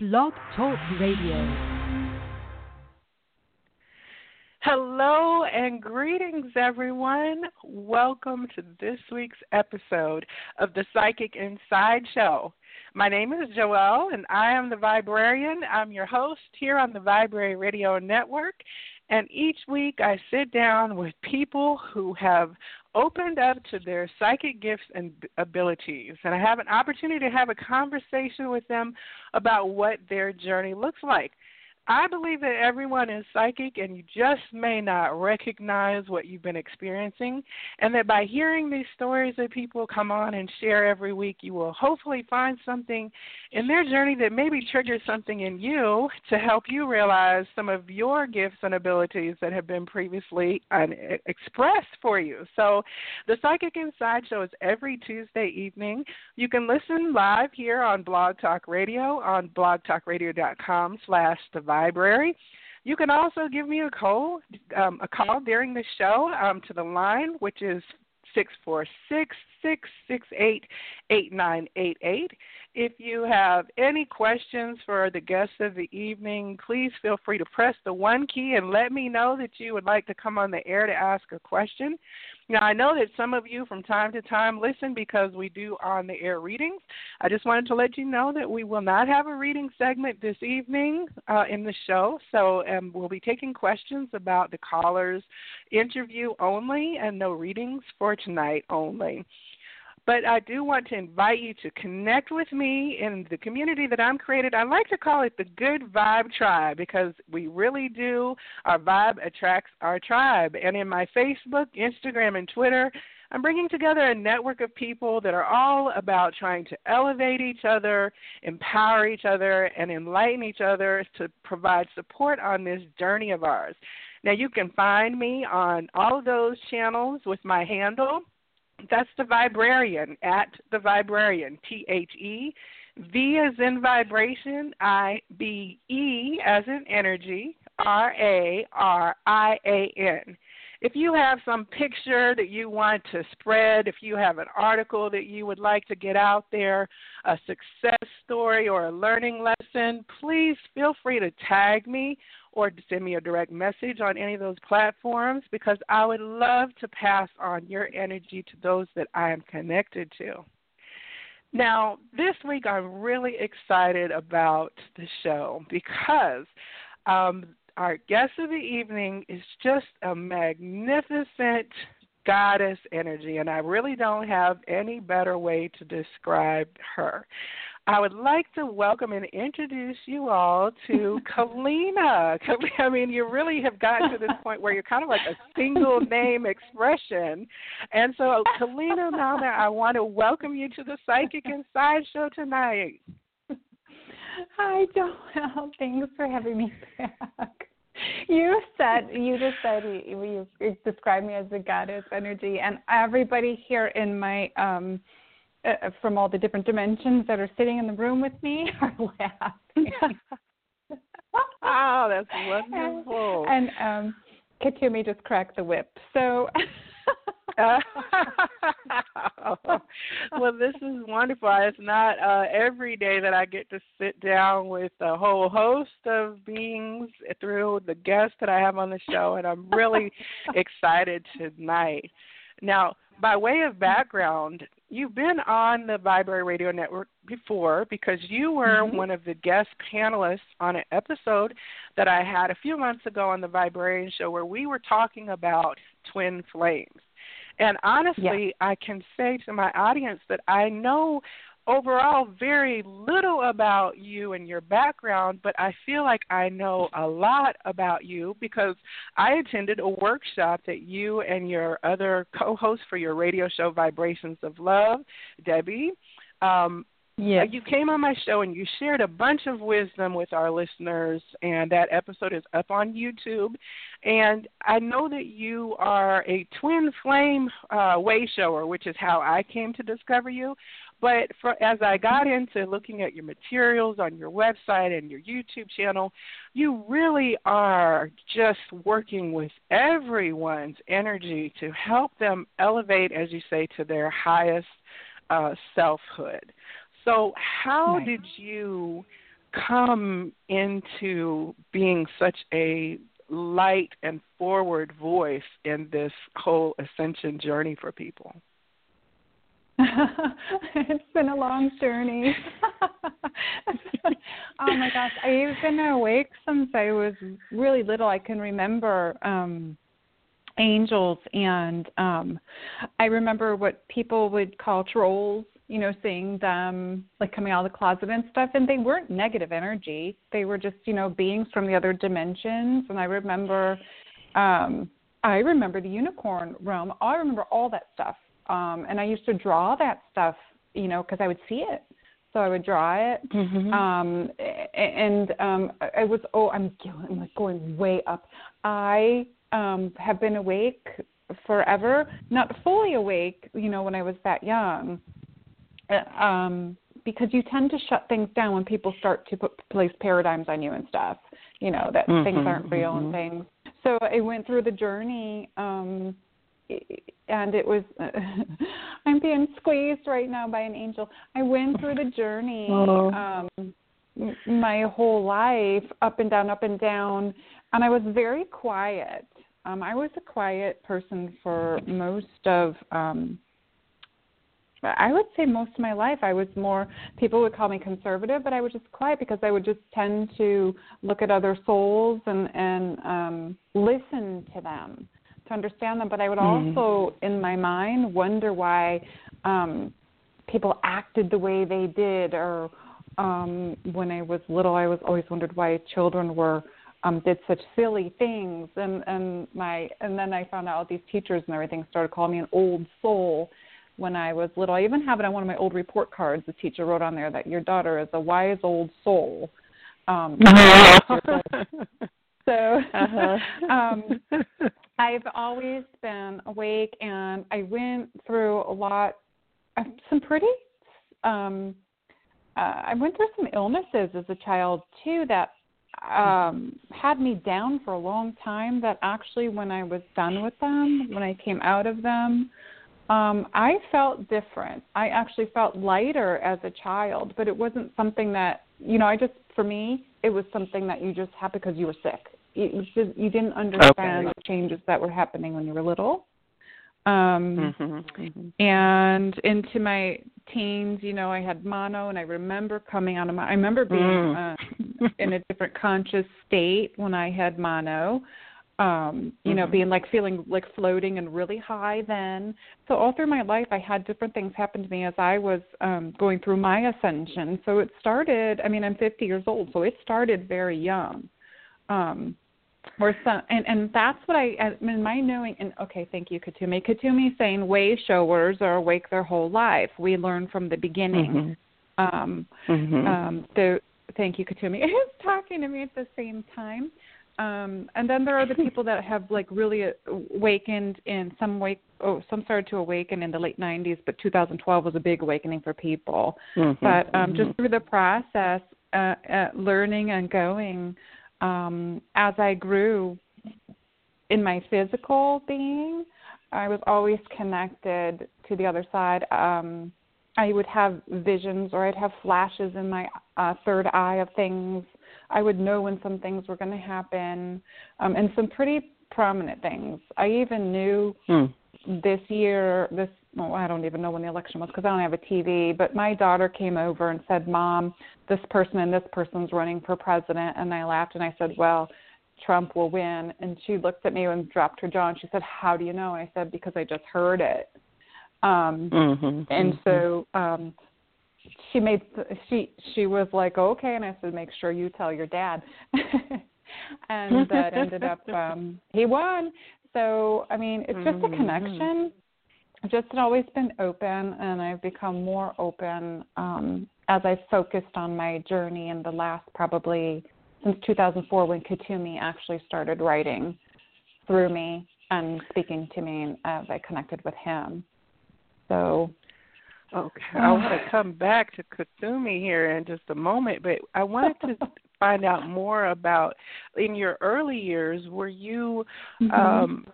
Blog Talk Radio. Hello and greetings, everyone. Welcome to this week's episode of the Psychic Inside Show. My name is Joelle, and I am the Viberarian. I'm your host here on the Viberary Radio Network. And each week I sit down with people who have opened up to their psychic gifts and abilities. And I have an opportunity to have a conversation with them about what their journey looks like. I believe that everyone is psychic and you just may not recognize what you've been experiencing. And that by hearing these stories that people come on and share every week, you will hopefully find something in their journey that maybe triggers something in you to help you realize some of your gifts and abilities that have been previously expressed for you. So the Psychic Inside Show is every Tuesday evening. You can listen live here on Blog Talk Radio on blogtalkradio.com slash divide library. You can also give me a call, um, a call during the show um, to the line, which is six four six six six eight eight nine eight eight. If you have any questions for the guests of the evening, please feel free to press the one key and let me know that you would like to come on the air to ask a question. Now, I know that some of you from time to time listen because we do on the air readings. I just wanted to let you know that we will not have a reading segment this evening uh, in the show. So um, we'll be taking questions about the caller's interview only and no readings for tonight only. But I do want to invite you to connect with me in the community that I'm created. I like to call it the Good Vibe Tribe because we really do. Our vibe attracts our tribe. And in my Facebook, Instagram, and Twitter, I'm bringing together a network of people that are all about trying to elevate each other, empower each other, and enlighten each other to provide support on this journey of ours. Now, you can find me on all of those channels with my handle that's the Viberarian at the Viberarian. T H E V as in vibration, I B E as in energy, R A R I A N. If you have some picture that you want to spread, if you have an article that you would like to get out there, a success story or a learning lesson, please feel free to tag me or send me a direct message on any of those platforms because I would love to pass on your energy to those that I am connected to. Now, this week I'm really excited about the show because um, our guest of the evening is just a magnificent goddess energy, and I really don't have any better way to describe her. I would like to welcome and introduce you all to Keleena. I mean, you really have gotten to this point where you're kind of like a single name expression. And so, Keleena Malnar, I want to welcome you to the Psychic Inside Show tonight. Hi, Joelle. Thanks for having me back. You said you just said you, you described me as a goddess energy, and everybody here in my um uh, from all the different dimensions that are sitting in the room with me are laughing. oh, that's wonderful. And, and um, Kuthumi just cracked the whip. So. well, this is wonderful. It's not uh, every day that I get to sit down with a whole host of beings through the guests that I have on the show, and I'm really excited tonight. Now, by way of background, you've been on the Viberary Radio Network before because you were mm-hmm. one of the guest panelists on an episode that I had a few months ago on the Viberarian Show where we were talking about twin flames. And honestly, I can say to my audience that I know overall very little about you and your background, but I feel like I know a lot about you because I attended a workshop that you and your other co host for your radio show, Vibrations of Love, Debbie, um, yeah. You came on my show and you shared a bunch of wisdom with our listeners, and that episode is up on YouTube. And I know that you are a twin flame uh, way shower, which is how I came to discover you. But for, as I got into looking at your materials on your website and your YouTube channel, you really are just working with everyone's energy to help them elevate, as you say, to their highest uh, selfhood. So, how nice. did you come into being such a light and forward voice in this whole ascension journey for people? it's been a long journey. oh my gosh, I've been awake since I was really little. I can remember um angels and um I remember what people would call trolls, you know, seeing them like coming out of the closet and stuff and they weren't negative energy. They were just, you know, beings from the other dimensions and I remember um I remember the unicorn realm. I remember all that stuff um, and I used to draw that stuff, you know, because I would see it. So I would draw it, mm-hmm. um, and um, I was oh I'm, I'm like going way up. I um, have been awake forever, not fully awake, you know, when I was that young, um, because you tend to shut things down when people start to put place paradigms on you and stuff, you know, that mm-hmm. things aren't real mm-hmm. and things. So I went through the journey. Um, and it was I'm being squeezed right now by an angel. I went through the journey oh. um my whole life up and down up and down and I was very quiet. Um I was a quiet person for most of um I would say most of my life I was more people would call me conservative, but I was just quiet because I would just tend to look at other souls and and um listen to them to understand them. But I would mm-hmm. also, in my mind, wonder why um, people acted the way they did, or um, when I was little, I was always wondered why children were um, did such silly things. And and my and then I found out these teachers and everything started calling me an old soul when I was little. I even have it on one of my old report cards. The teacher wrote on there that your daughter is a wise old soul. Um, so uh-huh. um, I've always been awake, and I went through a lot, of some pretty. Um, uh, I went through some illnesses as a child too that um had me down for a long time that actually when I was done with them, when I came out of them, um I felt different. I actually felt lighter as a child, but it wasn't something that, you know, I just for me, it was something that you just had because you were sick you, you, you didn't understand okay. the changes that were happening when you were little. Um, mm-hmm, mm-hmm. And into my teens, you know, I had mono, and I remember coming out of my. I remember being mm. uh, in a different conscious state when I had mono. Um, you mm-hmm. know, being like feeling like floating and really high then. So all through my life I had different things happen to me as I was um going through my ascension. So it started I mean, I'm fifty years old, so it started very young. Um or some and and that's what i in my knowing and okay thank you Kuthumi Kuthumi saying way showers are awake their whole life we learn from the beginning mm-hmm. um mm-hmm. um the thank you Kuthumi is talking to me at the same time um and then there are the people that have like really awakened in some way oh some started to awaken in the late 90s but 2012 was a big awakening for people mm-hmm. but um just mm-hmm. through the process uh, uh learning and going um, as I grew in my physical being, I was always connected to the other side. Um, I would have visions or I'd have flashes in my uh, third eye of things. I would know when some things were going to happen, um, and some pretty prominent things. I even knew hmm. this year, this well, I don't even know when the election was because I don't have a TV, but my daughter came over and said, Mom, this person and this person's running for president. And I laughed and I said, Well, Trump will win. And she looked at me and dropped her jaw and she said, How do you know? And I said, Because I just heard it. Um, mm-hmm, and mm-hmm. so um, she made, she, she was like, Okay. And I said, Make sure you tell your dad. and that ended up, um, he won. So, I mean, it's just a mm-hmm. connection I've just always been open, and I've become more open um, as I've focused on my journey in the last probably since 2004 when Kuthumi actually started writing through me and speaking to me as I connected with him. So. Okay, I want to come back to Kuthumi here in just a moment, but I wanted to find out more about in your early years. Were you mm-hmm. um,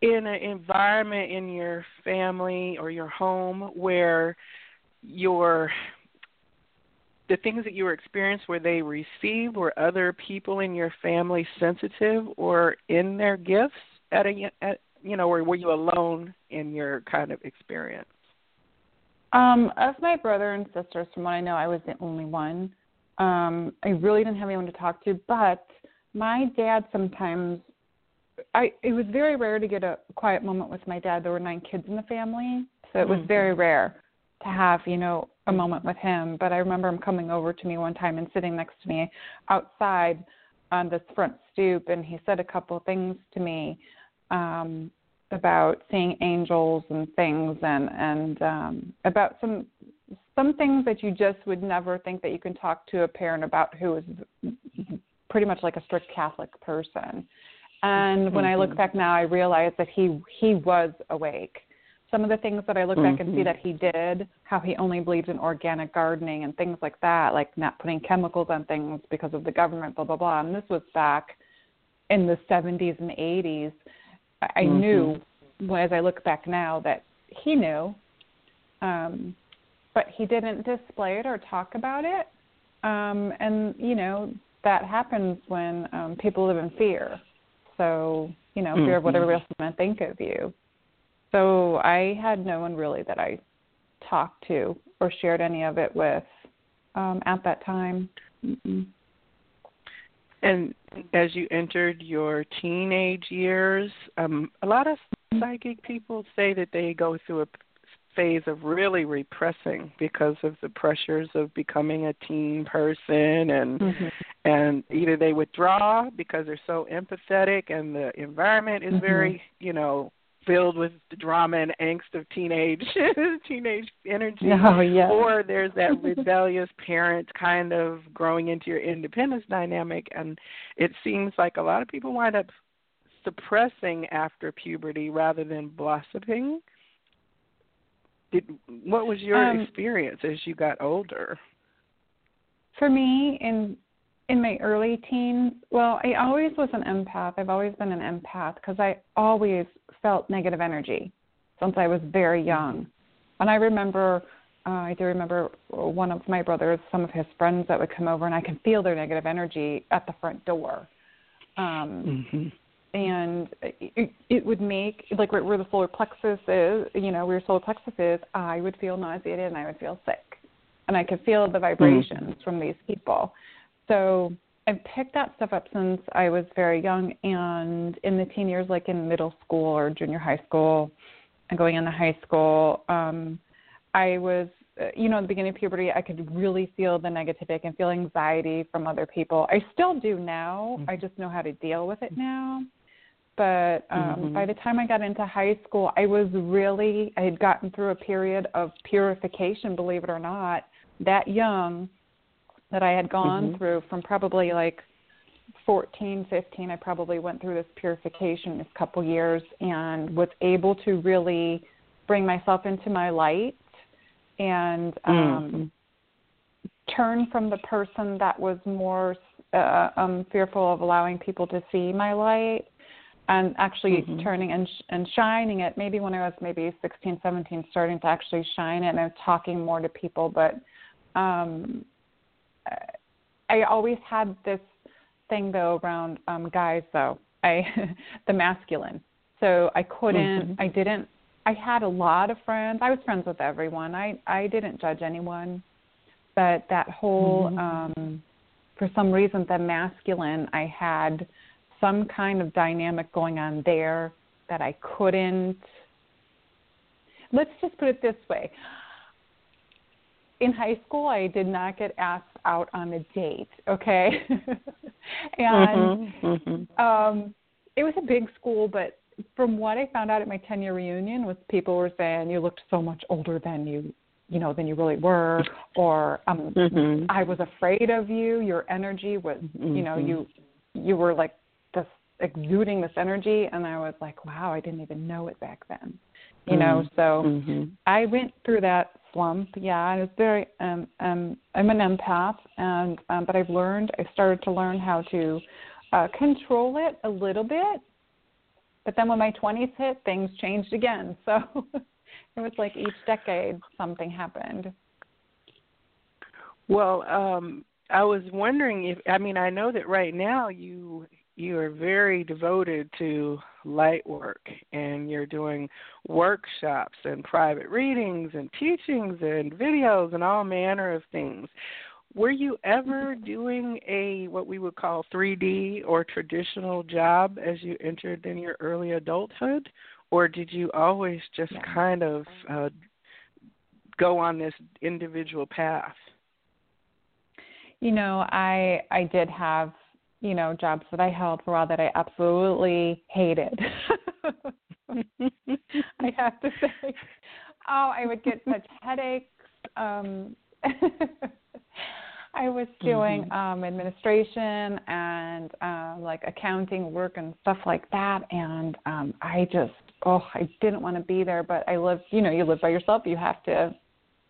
in an environment in your family or your home where your the things that you were experiencing were they received? Were other people in your family sensitive or in their gifts at a at you know, or were you alone in your kind of experience? Um, of my brother and sisters, from what I know, I was the only one. Um, I really didn't have anyone to talk to, but my dad sometimes I it was very rare to get a quiet moment with my dad. There were nine kids in the family, so it was mm-hmm. very rare to have, you know, a moment with him. But I remember him coming over to me one time and sitting next to me outside on this front stoop and he said a couple of things to me um about seeing angels and things and and um about some some things that you just would never think that you can talk to a parent about who is pretty much like a strict Catholic person. And when mm-hmm. I look mm-hmm. back now, I realize that he he was awake. Some of the things that I look mm-hmm. back and see mm-hmm. that he did, how he only believed in organic gardening and things like that, like not putting chemicals on things because of the government, blah blah blah. And this was back in the 70s and 80s I mm-hmm. knew as I look back now that he knew, um, but he didn't display it or talk about it. Um, and you know that happens when um, people live in fear. So you know, mm-hmm. fear of what everybody else is going to think of you. So I had no one really that I talked to or shared any of it with um, at that time. Mm-mm. And as you entered your teenage years, um, a lot of psychic people say that they go through a phase of really repressing because of the pressures of becoming a teen person and mm-hmm. and either they withdraw because they're so empathetic and the environment is mm-hmm. very you know filled with the drama and angst of teenage teenage energy oh, yeah. or there's that rebellious parent kind of growing into your independence dynamic and it seems like a lot of people wind up suppressing after puberty rather than blossoming did what was your um, experience as you got older for me in in my early teens, well, I always was an empath. I've always been an empath because I always felt negative energy since I was very mm-hmm. young. And I remember, uh, I do remember one of my brothers, some of his friends that would come over, and I can feel their negative energy at the front door. Um, mm-hmm. And it, it would make, like where, where the solar plexus is, you know, where your solar plexus is, I would feel nauseated and I would feel sick. And I could feel the vibrations mm-hmm. from these people so I've picked that stuff up since I was very young and in the teen years, like in middle school or junior high school and going into high school, um, I was, uh, you know, at the beginning of puberty, I could really feel the negativity and feel anxiety from other people. I still do now. Mm-hmm. I just know how to deal with it now. But um, mm-hmm. by the time I got into high school, I was really, I had gotten through a period of purification, believe it or not, that young that I had gone mm-hmm. through from probably like 14, 15. I probably went through this purification this couple years and was able to really bring myself into my light and um, mm-hmm. turn from the person that was more uh, um, fearful of allowing people to see my light and actually mm-hmm. turning and sh- and shining it maybe when i was maybe 16 17 starting to actually shine it and I was talking more to people but um I always had this thing though around um guys though. I the masculine. So I couldn't mm-hmm. I didn't I had a lot of friends. I was friends with everyone. I I didn't judge anyone. But that whole mm-hmm. um for some reason the masculine I had some kind of dynamic going on there that I couldn't let's just put it this way in high school, I did not get asked out on a date. Okay, and mm-hmm, mm-hmm. Um, it was a big school, but from what I found out at my 10 year reunion, was people were saying you looked so much older than you, you know, than you really were, or um, mm-hmm. I was afraid of you. Your energy was, you know, you you were like this exuding this energy, and I was like, wow, I didn't even know it back then you know mm-hmm. so mm-hmm. i went through that slump yeah i was very um um i'm an empath and um but i've learned i started to learn how to uh control it a little bit but then when my twenties hit things changed again so it was like each decade something happened Well, um, I was wondering if I mean I know that right now you you are very devoted to light work and you're doing workshops and private readings and teachings and videos and all manner of things. Were you ever doing a what we would call 3D or traditional job as you entered in your early adulthood or did you always just kind of uh, go on this individual path? You know, I I did have you know jobs that I held for a while that I absolutely hated. I have to say, oh, I would get such headaches. Um, I was doing mm-hmm. um, administration and uh, like accounting work and stuff like that, and um, I just oh I didn't want to be there. But I live, you know, you live by yourself. You have to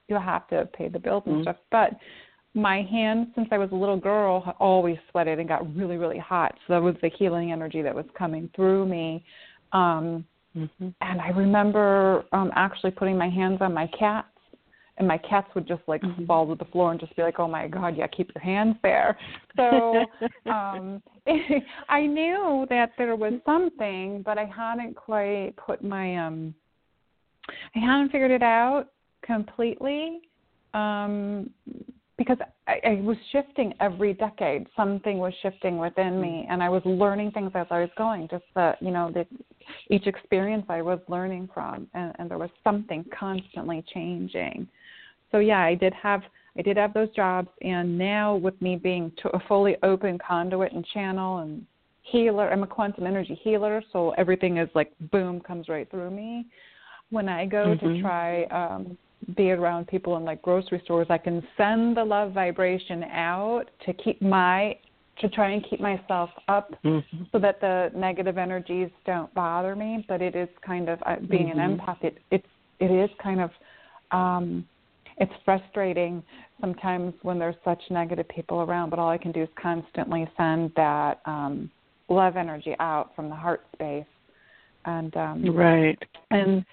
you have to pay the bills and mm-hmm. stuff. But my hands, since I was a little girl, always sweated and got really, really hot. So that was the healing energy that was coming through me. Um, mm-hmm. And I remember um, actually putting my hands on my cats, and my cats would just like mm-hmm. fall to the floor and just be like, "Oh my God, yeah, keep your hands there." So um, I knew that there was something, but I hadn't quite put my um, I hadn't figured it out completely. Um, because I, I was shifting every decade. Something was shifting within me, and I was learning things as I was going. Just that, you know, the, each experience I was learning from, and, and there was something constantly changing. So yeah, I did have I did have those jobs, and now with me being to a fully open conduit and channel and healer, I'm a quantum energy healer, so everything is like boom comes right through me. When I go mm-hmm. to try um, be around people in like grocery stores, I can send the love vibration out to keep my to try and keep myself up mm-hmm. so that the negative energies don't bother me. But it is kind of uh, being mm-hmm. an empath. It it it is kind of um, it's frustrating sometimes when there's such negative people around. But all I can do is constantly send that um, love energy out from the heart space. And um, right and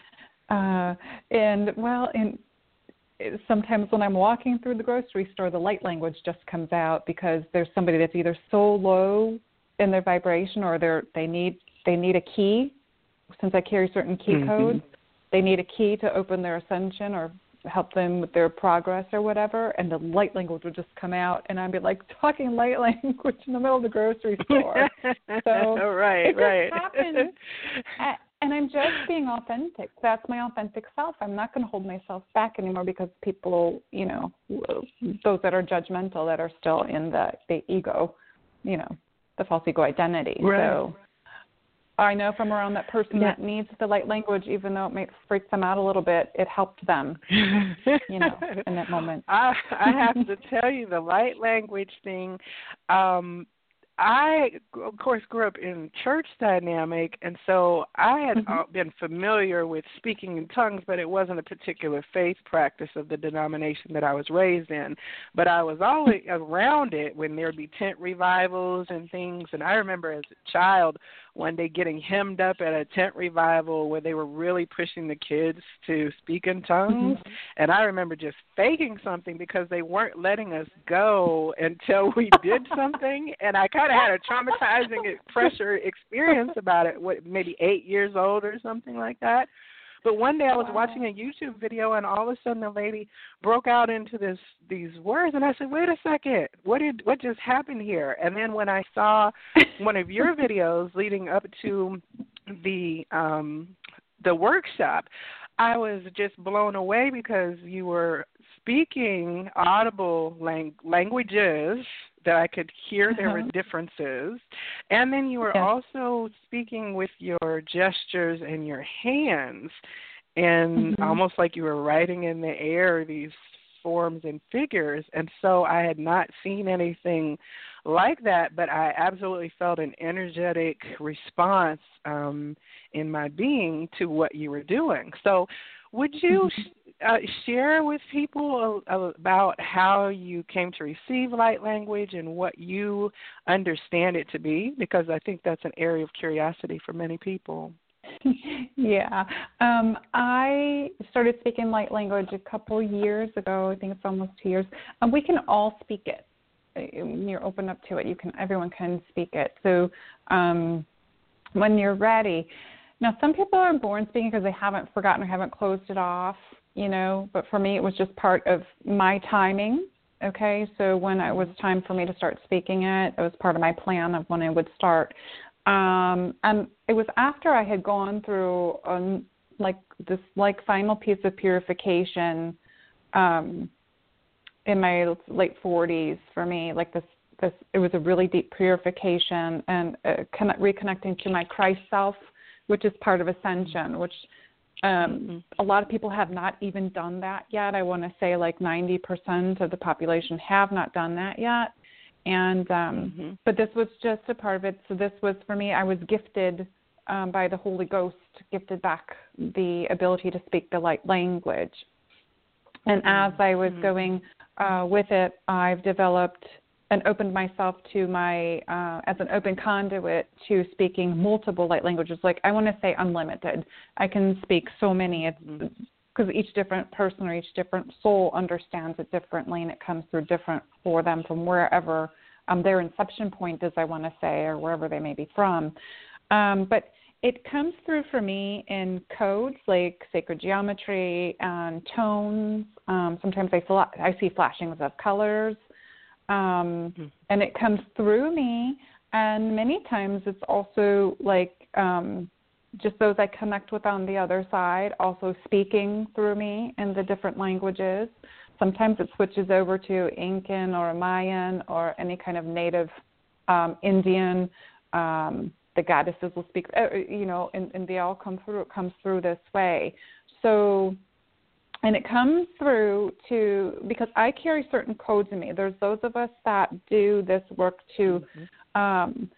uh, and well, and sometimes when I'm walking through the grocery store, the light language just comes out because there's somebody that's either so low in their vibration or they're they need they need a key. Since I carry certain key mm-hmm. codes, they need a key to open their ascension or help them with their progress or whatever, and the light language would just come out, and I'd be like talking light language in the middle of the grocery store. so right, it right. happens and I'm just being authentic. That's my authentic self. I'm not going to hold myself back anymore because people, you know, those that are judgmental that are still in the the ego, you know, the false ego identity. Right. So I know from around that person yeah. that needs the light language, even though it may freak them out a little bit, it helped them, you know, in that moment. I I have to tell you the light language thing. um I, of course, grew up in church dynamic, and so I had mm-hmm. been familiar with speaking in tongues, but it wasn't a particular faith practice of the denomination that I was raised in. But I was always around it when there'd be tent revivals and things. And I remember as a child one day getting hemmed up at a tent revival where they were really pushing the kids to speak in tongues. Mm-hmm. And I remember just faking something because they weren't letting us go until we did something. And I kind of had a traumatizing pressure experience about it, what, maybe eight years old or something like that. But one day I was watching a YouTube video and all of a sudden the lady broke out into this these words and I said, "Wait a second. What did what just happened here?" And then when I saw one of your videos leading up to the um the workshop, I was just blown away because you were speaking audible lang- languages that I could hear there uh-huh. were differences. And then you were yeah. also speaking with your gestures and your hands, and mm-hmm. almost like you were writing in the air these forms and figures. And so I had not seen anything like that, but I absolutely felt an energetic response um, in my being to what you were doing. So, would you mm-hmm uh, share with people about how you came to receive light language and what you understand it to be? Because I think that's an area of curiosity for many people. yeah. Um, I started speaking light language a couple years ago. I think it's almost two years. And we can all speak it. When you're open up to it, you can. Everyone can speak it. So um, when you're ready. Now, some people are born speaking because they haven't forgotten or haven't closed it off. You know, but for me, it was just part of my timing. Okay, so when it was time for me to start speaking it, it was part of my plan of when I would start. Um, and it was after I had gone through um, like this like final piece of purification um, in my late 40s for me. Like this, this it was a really deep purification and uh, connect, reconnecting to my Christ self, which is part of ascension, which um, mm-hmm. a lot of people have not even done that yet. I want to say like 90% of the population have not done that yet and um mm-hmm. but this was just a part of it so this was for me i was gifted um by the holy ghost gifted back the ability to speak the light language and mm-hmm. as i was mm-hmm. going uh with it i've developed and opened myself to my uh as an open conduit to speaking multiple light languages like i want to say unlimited i can speak so many it's because mm-hmm. each different person or each different soul understands it differently and it comes through different for them from wherever um, their inception point is, I want to say, or wherever they may be from. Um, but it comes through for me in codes like sacred geometry and tones. Um, sometimes I, fl- I see flashings of colors, um, mm-hmm. and it comes through me. And many times it's also like um, just those I connect with on the other side, also speaking through me in the different languages. Sometimes it switches over to Incan or Mayan or any kind of native um, Indian. Um, the goddesses will speak, uh, you know, and, and they all come through. It comes through this way. So, and it comes through to because I carry certain codes in me. There's those of us that do this work to mm-hmm. um,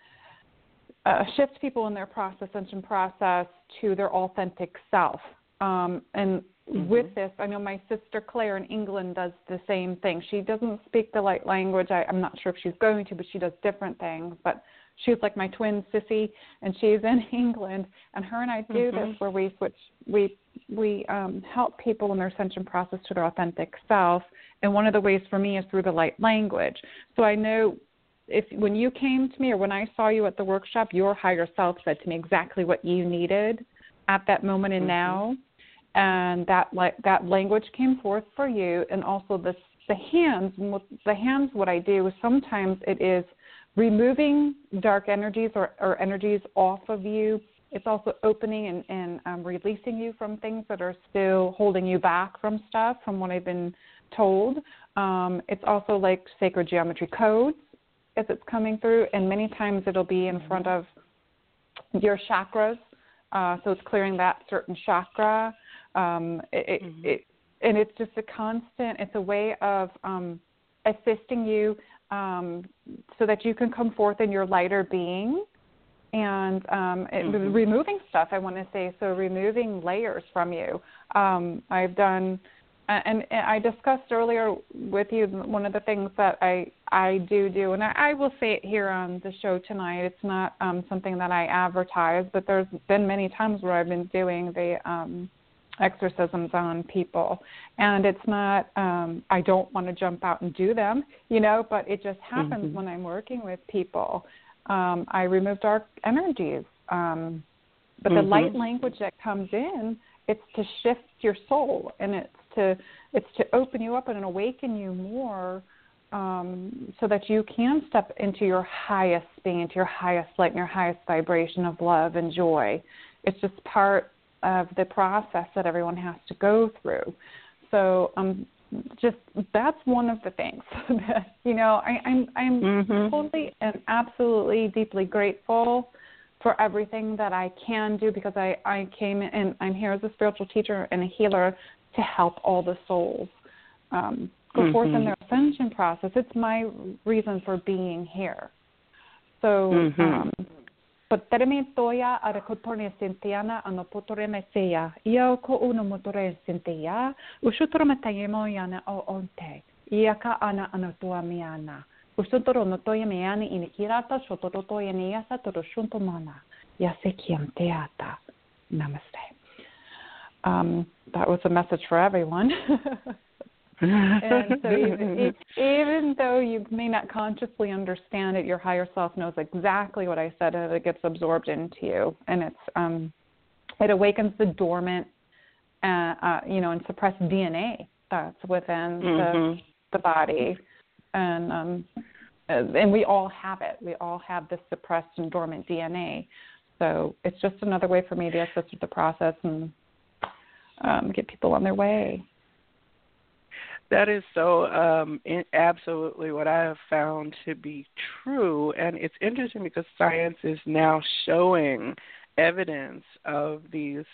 uh, shift people in their process, ascension process, to their authentic self. Um, and mm-hmm. with this, I know my sister Claire in England does the same thing. She doesn't speak the light language. I, I'm not sure if she's going to, but she does different things. But she's like my twin sissy, and she's in England. And her and I do mm-hmm. this where we switch. We we um, help people in their ascension process to their authentic self. And one of the ways for me is through the light language. So I know if when you came to me or when I saw you at the workshop, your higher self said to me exactly what you needed at that moment and mm-hmm. now, and that like that language came forth for you, and also the the hands. The hands, what I do is sometimes it is removing dark energies or, or energies off of you. It's also opening and, and um, releasing you from things that are still holding you back from stuff, from what I've been told. Um, it's also like sacred geometry codes as it's coming through, and many times it'll be in front of your chakras. Uh, so it's clearing that certain chakra. Um, it, mm-hmm. it, and it's just a constant. It's a way of um, assisting you um, so that you can come forth in your lighter being and um, it, mm-hmm. removing stuff. I want to say so, removing layers from you. Um, I've done and, and I discussed earlier with you one of the things that I I do do, and I, I will say it here on the show tonight. It's not um, something that I advertise, but there's been many times where I've been doing the um, exorcisms on people, and it's not. Um, I don't want to jump out and do them, you know, but it just happens mm-hmm. when I'm working with people. Um, I remove dark energies, um, but mm-hmm. the light language that comes in, it's to shift your soul, and it's to it's to open you up and awaken you more um, so that you can step into your highest being, into your highest light and your highest vibration of love and joy. It's just part of the process that everyone has to go through. So um, just that's one of the things that you know I, I'm I'm mm-hmm. totally and absolutely deeply grateful for everything that I can do because I I came and I'm here as a spiritual teacher and a healer to help all the souls um, go mm-hmm. forth in mm-hmm. their ascension process. It's my reason for being here. So, mm-hmm. um, Ano potore meseya. Ia ko uno motore yana o onte. Ana miana. No mana. Namaste. Um, that was a message for everyone. and so even, even though you may not consciously understand it, your higher self knows exactly what I said, and it gets absorbed into you, and it's um, it awakens the dormant, uh, uh, you know, and suppressed DNA that's within mm-hmm. the the body, and um, and we all have it. We all have this suppressed and dormant DNA. So it's just another way for me to assist with the process and um, get people on their way. That is so um, in, absolutely what I have found to be true. And it's interesting because science is now showing evidence of these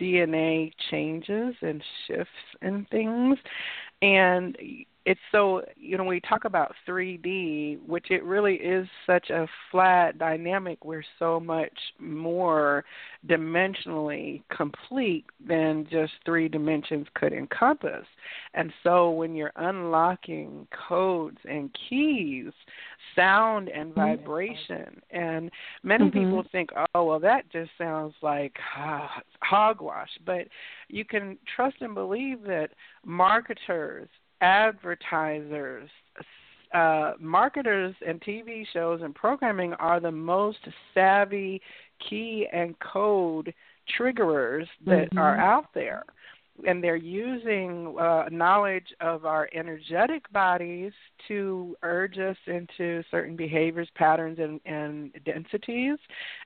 DNA changes and shifts and things. And it's so you know we talk about 3D, which it really is such a flat dynamic. We're so much more dimensionally complete than just three dimensions could encompass. And so when you're unlocking codes and keys, sound and mm-hmm. vibration, and many mm-hmm. people think, oh well, that just sounds like ah, hogwash, but you can trust and believe that marketers advertisers, uh, marketers, and TV shows and programming are the most savvy key and code triggerers that mm-hmm. are out there. And they're using uh, knowledge of our energetic bodies to urge us into certain behaviors, patterns, and, and densities.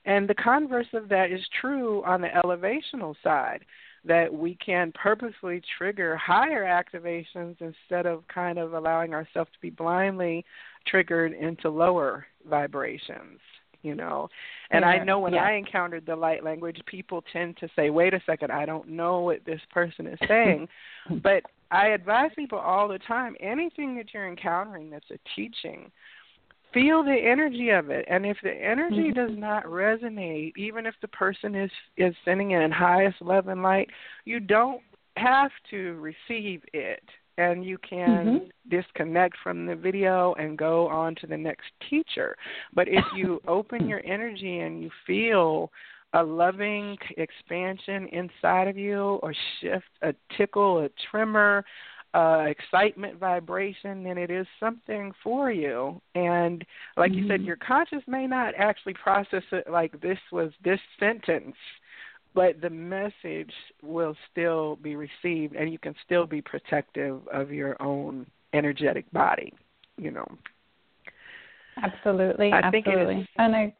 And the converse of that is true on the elevational side that we can purposely trigger higher activations instead of kind of allowing ourselves to be blindly triggered into lower vibrations you know and yeah, i know when yeah. i encountered the light language people tend to say wait a second i don't know what this person is saying but i advise people all the time anything that you're encountering that's a teaching feel the energy of it and if the energy mm-hmm. does not resonate even if the person is is sending it in highest love and light you don't have to receive it and you can mm-hmm. disconnect from the video and go on to the next teacher but if you open your energy and you feel a loving expansion inside of you or shift a tickle a tremor uh, excitement vibration, then it is something for you. And like mm-hmm. you said, mm-hmm. your conscious may not actually process it like this was this sentence, but the message will still be received, and you can still be protective of your own energetic body. You know. Absolutely, I absolutely, and I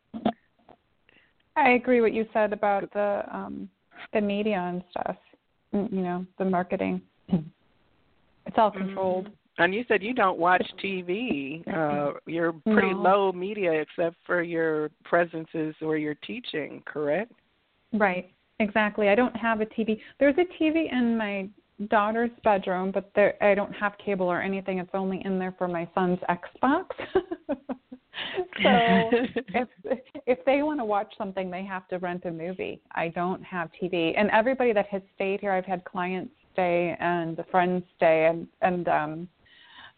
I agree what you said about the um the media and stuff. You know, the marketing. It's all controlled. Mm-hmm. And you said you don't watch TV. Uh, you're pretty no. low media except for your presences or your teaching, correct? Right. Exactly. I don't have a TV. There's a TV in my daughter's bedroom, but there I don't have cable or anything. It's only in there for my son's Xbox. so if if they want to watch something, they have to rent a movie. I don't have TV. And everybody that has stayed here, I've had clients stay and the friends stay and and um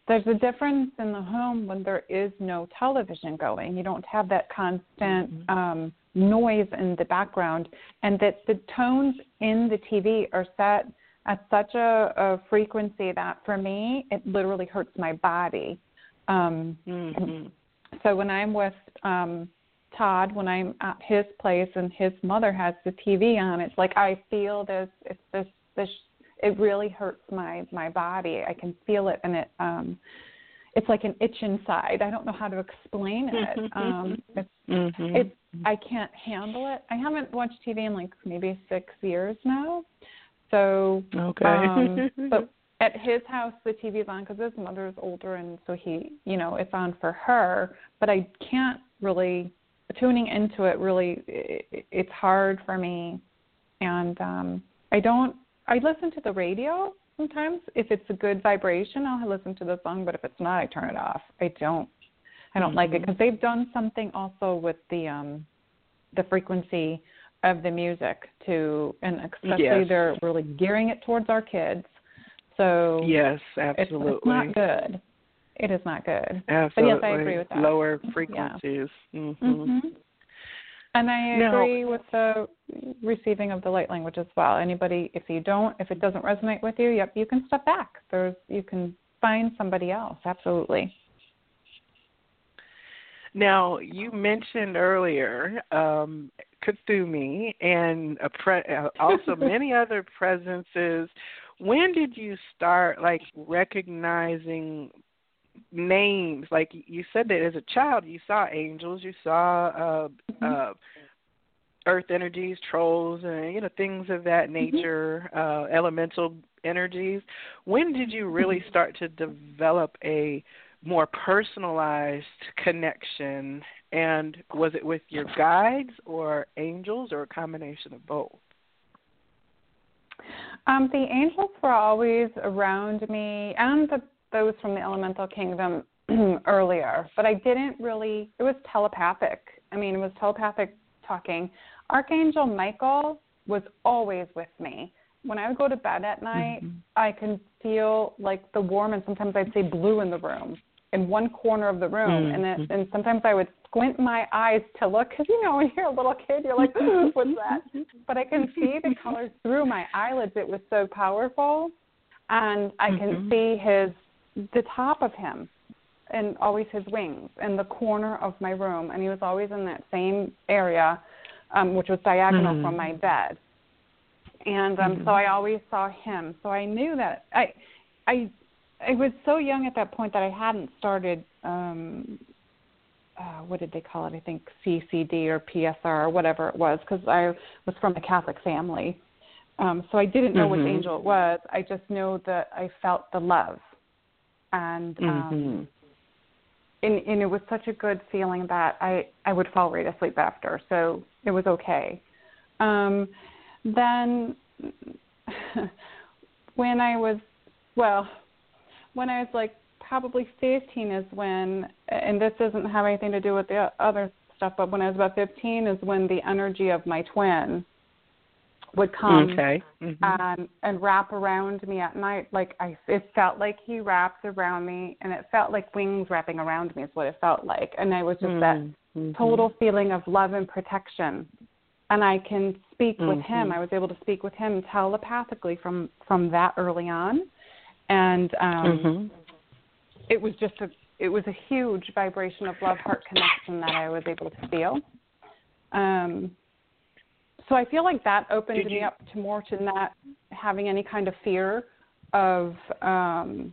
there's a difference in the home when there is no television going. You don't have that constant mm-hmm. um, noise in the background, and that the tones in the TV are set at such a, a frequency that for me, it literally hurts my body. Um, mm-hmm. So when I'm with um, Todd, when I'm at his place and his mother has the TV on, it's like I feel this. It's this this it really hurts my my body. I can feel it, and it um, it's like an itch inside. I don't know how to explain it. um, it's, mm-hmm. it's I can't handle it. I haven't watched TV in like maybe six years now. So okay, um, but at his house the TV's on because his mother's older, and so he, you know, it's on for her. But I can't really tuning into it. Really, it, it's hard for me, and um, I don't I listen to the radio sometimes. If it's a good vibration, I'll listen to the song. But if it's not, I turn it off. I don't. I don't mm-hmm. like it because mm-hmm. they've done something also with the um the frequency of the music to, and especially yes. they're really gearing it towards our kids. So yes, absolutely, it's, it's not good. It is not good. Absolutely, but yes, I agree with that. Lower frequencies. Yeah. Mm-hmm. Mm-hmm. And I agree with the receiving of the light language as well. Anybody, if you don't, if it doesn't resonate with you, yep, you can step back. There's, you can find somebody else. Absolutely. Now, you mentioned earlier um, Kuthumi and pre- uh, also many other presences. When did you start like recognizing names? Like you said that as a child, you saw angels, you saw uh, mm-hmm. uh, earth energies, trolls, and you know things of that mm-hmm. nature, mm-hmm. uh, elemental energies. When did you really mm-hmm. start to develop a more personalized connection? And was it with your guides or angels or a combination of both? Um, the angels were always around me and the, those from the elemental kingdom earlier, but I didn't really, it was telepathic. I mean, it was telepathic talking. Archangel Michael was always with me. When I would go to bed at night, mm-hmm. I can feel like the warm and sometimes I'd say blue in the room in one corner of the room, mm-hmm. and it, and sometimes I would squint my eyes to look because you know when you're a little kid, you're like, what's that? But I can see the colors through my eyelids. It was so powerful, and I can mm-hmm. see his the top of him, and always his wings in the corner of my room, and he was always in that same area, um, which was diagonal mm-hmm. from my bed. And um, so I always saw him. So I knew that I, I I was so young at that point that I hadn't started um uh, what did they call it? I think CCD or PSR or whatever it was, because I was from a Catholic family. Um, so I didn't know mm-hmm. which angel it was. I just know that I felt the love, and um, mm-hmm. and, and it was such a good feeling that I I would fall right asleep after. So it was okay. Um, then when I was well, when I was like probably 15 is when, and this doesn't have anything to do with the other stuff, but when I was about 15 is when the energy of my twin would come okay. mm-hmm. and and wrap around me at night like I it felt like he wrapped around me and it felt like wings wrapping around me is what it felt like and I was just mm-hmm. that total feeling of love and protection and I can speak mm-hmm. with him. I was able to speak with him telepathically from from that early on and um mm-hmm it was just a it was a huge vibration of love heart connection that I was able to feel. Um, so I feel like that opened Did me you... up to more to not having any kind of fear of um,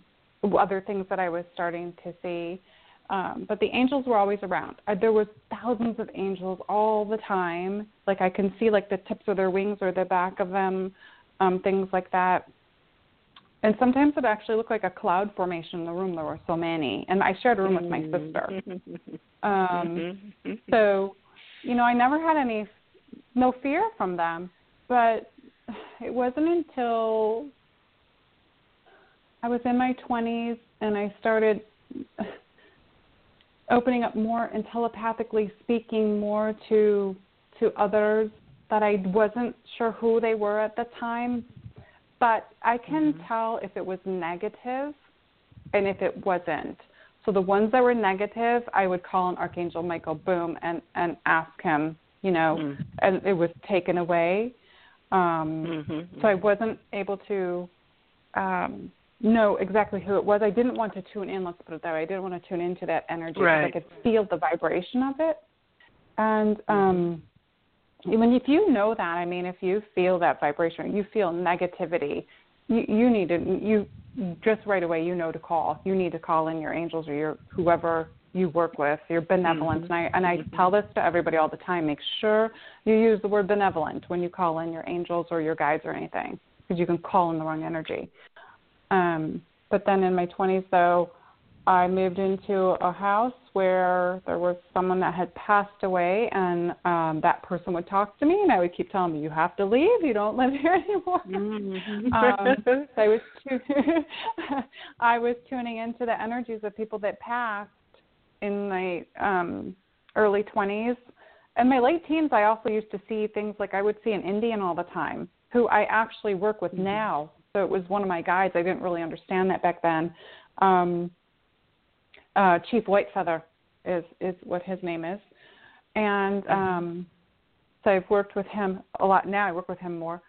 other things that I was starting to see. Um, but the angels were always around. Uh, there was thousands of angels all the time. Like I can see like the tips of their wings or the back of them, um, things like that and sometimes it actually looked like a cloud formation in the room. There were so many, and I shared a room with my sister. Um, so, you know, I never had any, no fear from them. But it wasn't until I was in my 20s and I started opening up more and telepathically speaking more to to others that I wasn't sure who they were at the time, but I can mm-hmm. tell if it was negative and if it wasn't. So the ones that were negative, I would call on Archangel Michael Boom and and ask him, you know, mm-hmm. and it was taken away. Um, mm-hmm. So I wasn't able to um, know exactly who it was. I didn't want to tune in. Let's put it that way. I didn't want to tune into that energy right. because I could feel the vibration of it. And um, when if you know that, I mean, if you feel that vibration, you feel negativity, you, you need to you just right away you know to call. You need to call in your angels or your whoever you work with, your benevolence. Mm-hmm. And I and I mm-hmm. tell this to everybody all the time. Make sure you use the word benevolent when you call in your angels or your guides or anything, because you can call in the wrong energy. Um, but then in my 20s, though, I moved into a house where there was someone that had passed away, and um, that person would talk to me, and I would keep telling me, "You have to leave. You don't live here anymore." Mm-hmm. um, so I was I was tuning into the energies of people that passed in my um, early 20s. and my late teens, I also used to see things like I would see an Indian all the time, who I actually work with mm-hmm. now. So it was one of my guides. I didn't really understand that back then. Um, uh, Chief Whitefeather is is what his name is, and mm-hmm. um, So I've worked with him a lot now. I work with him more.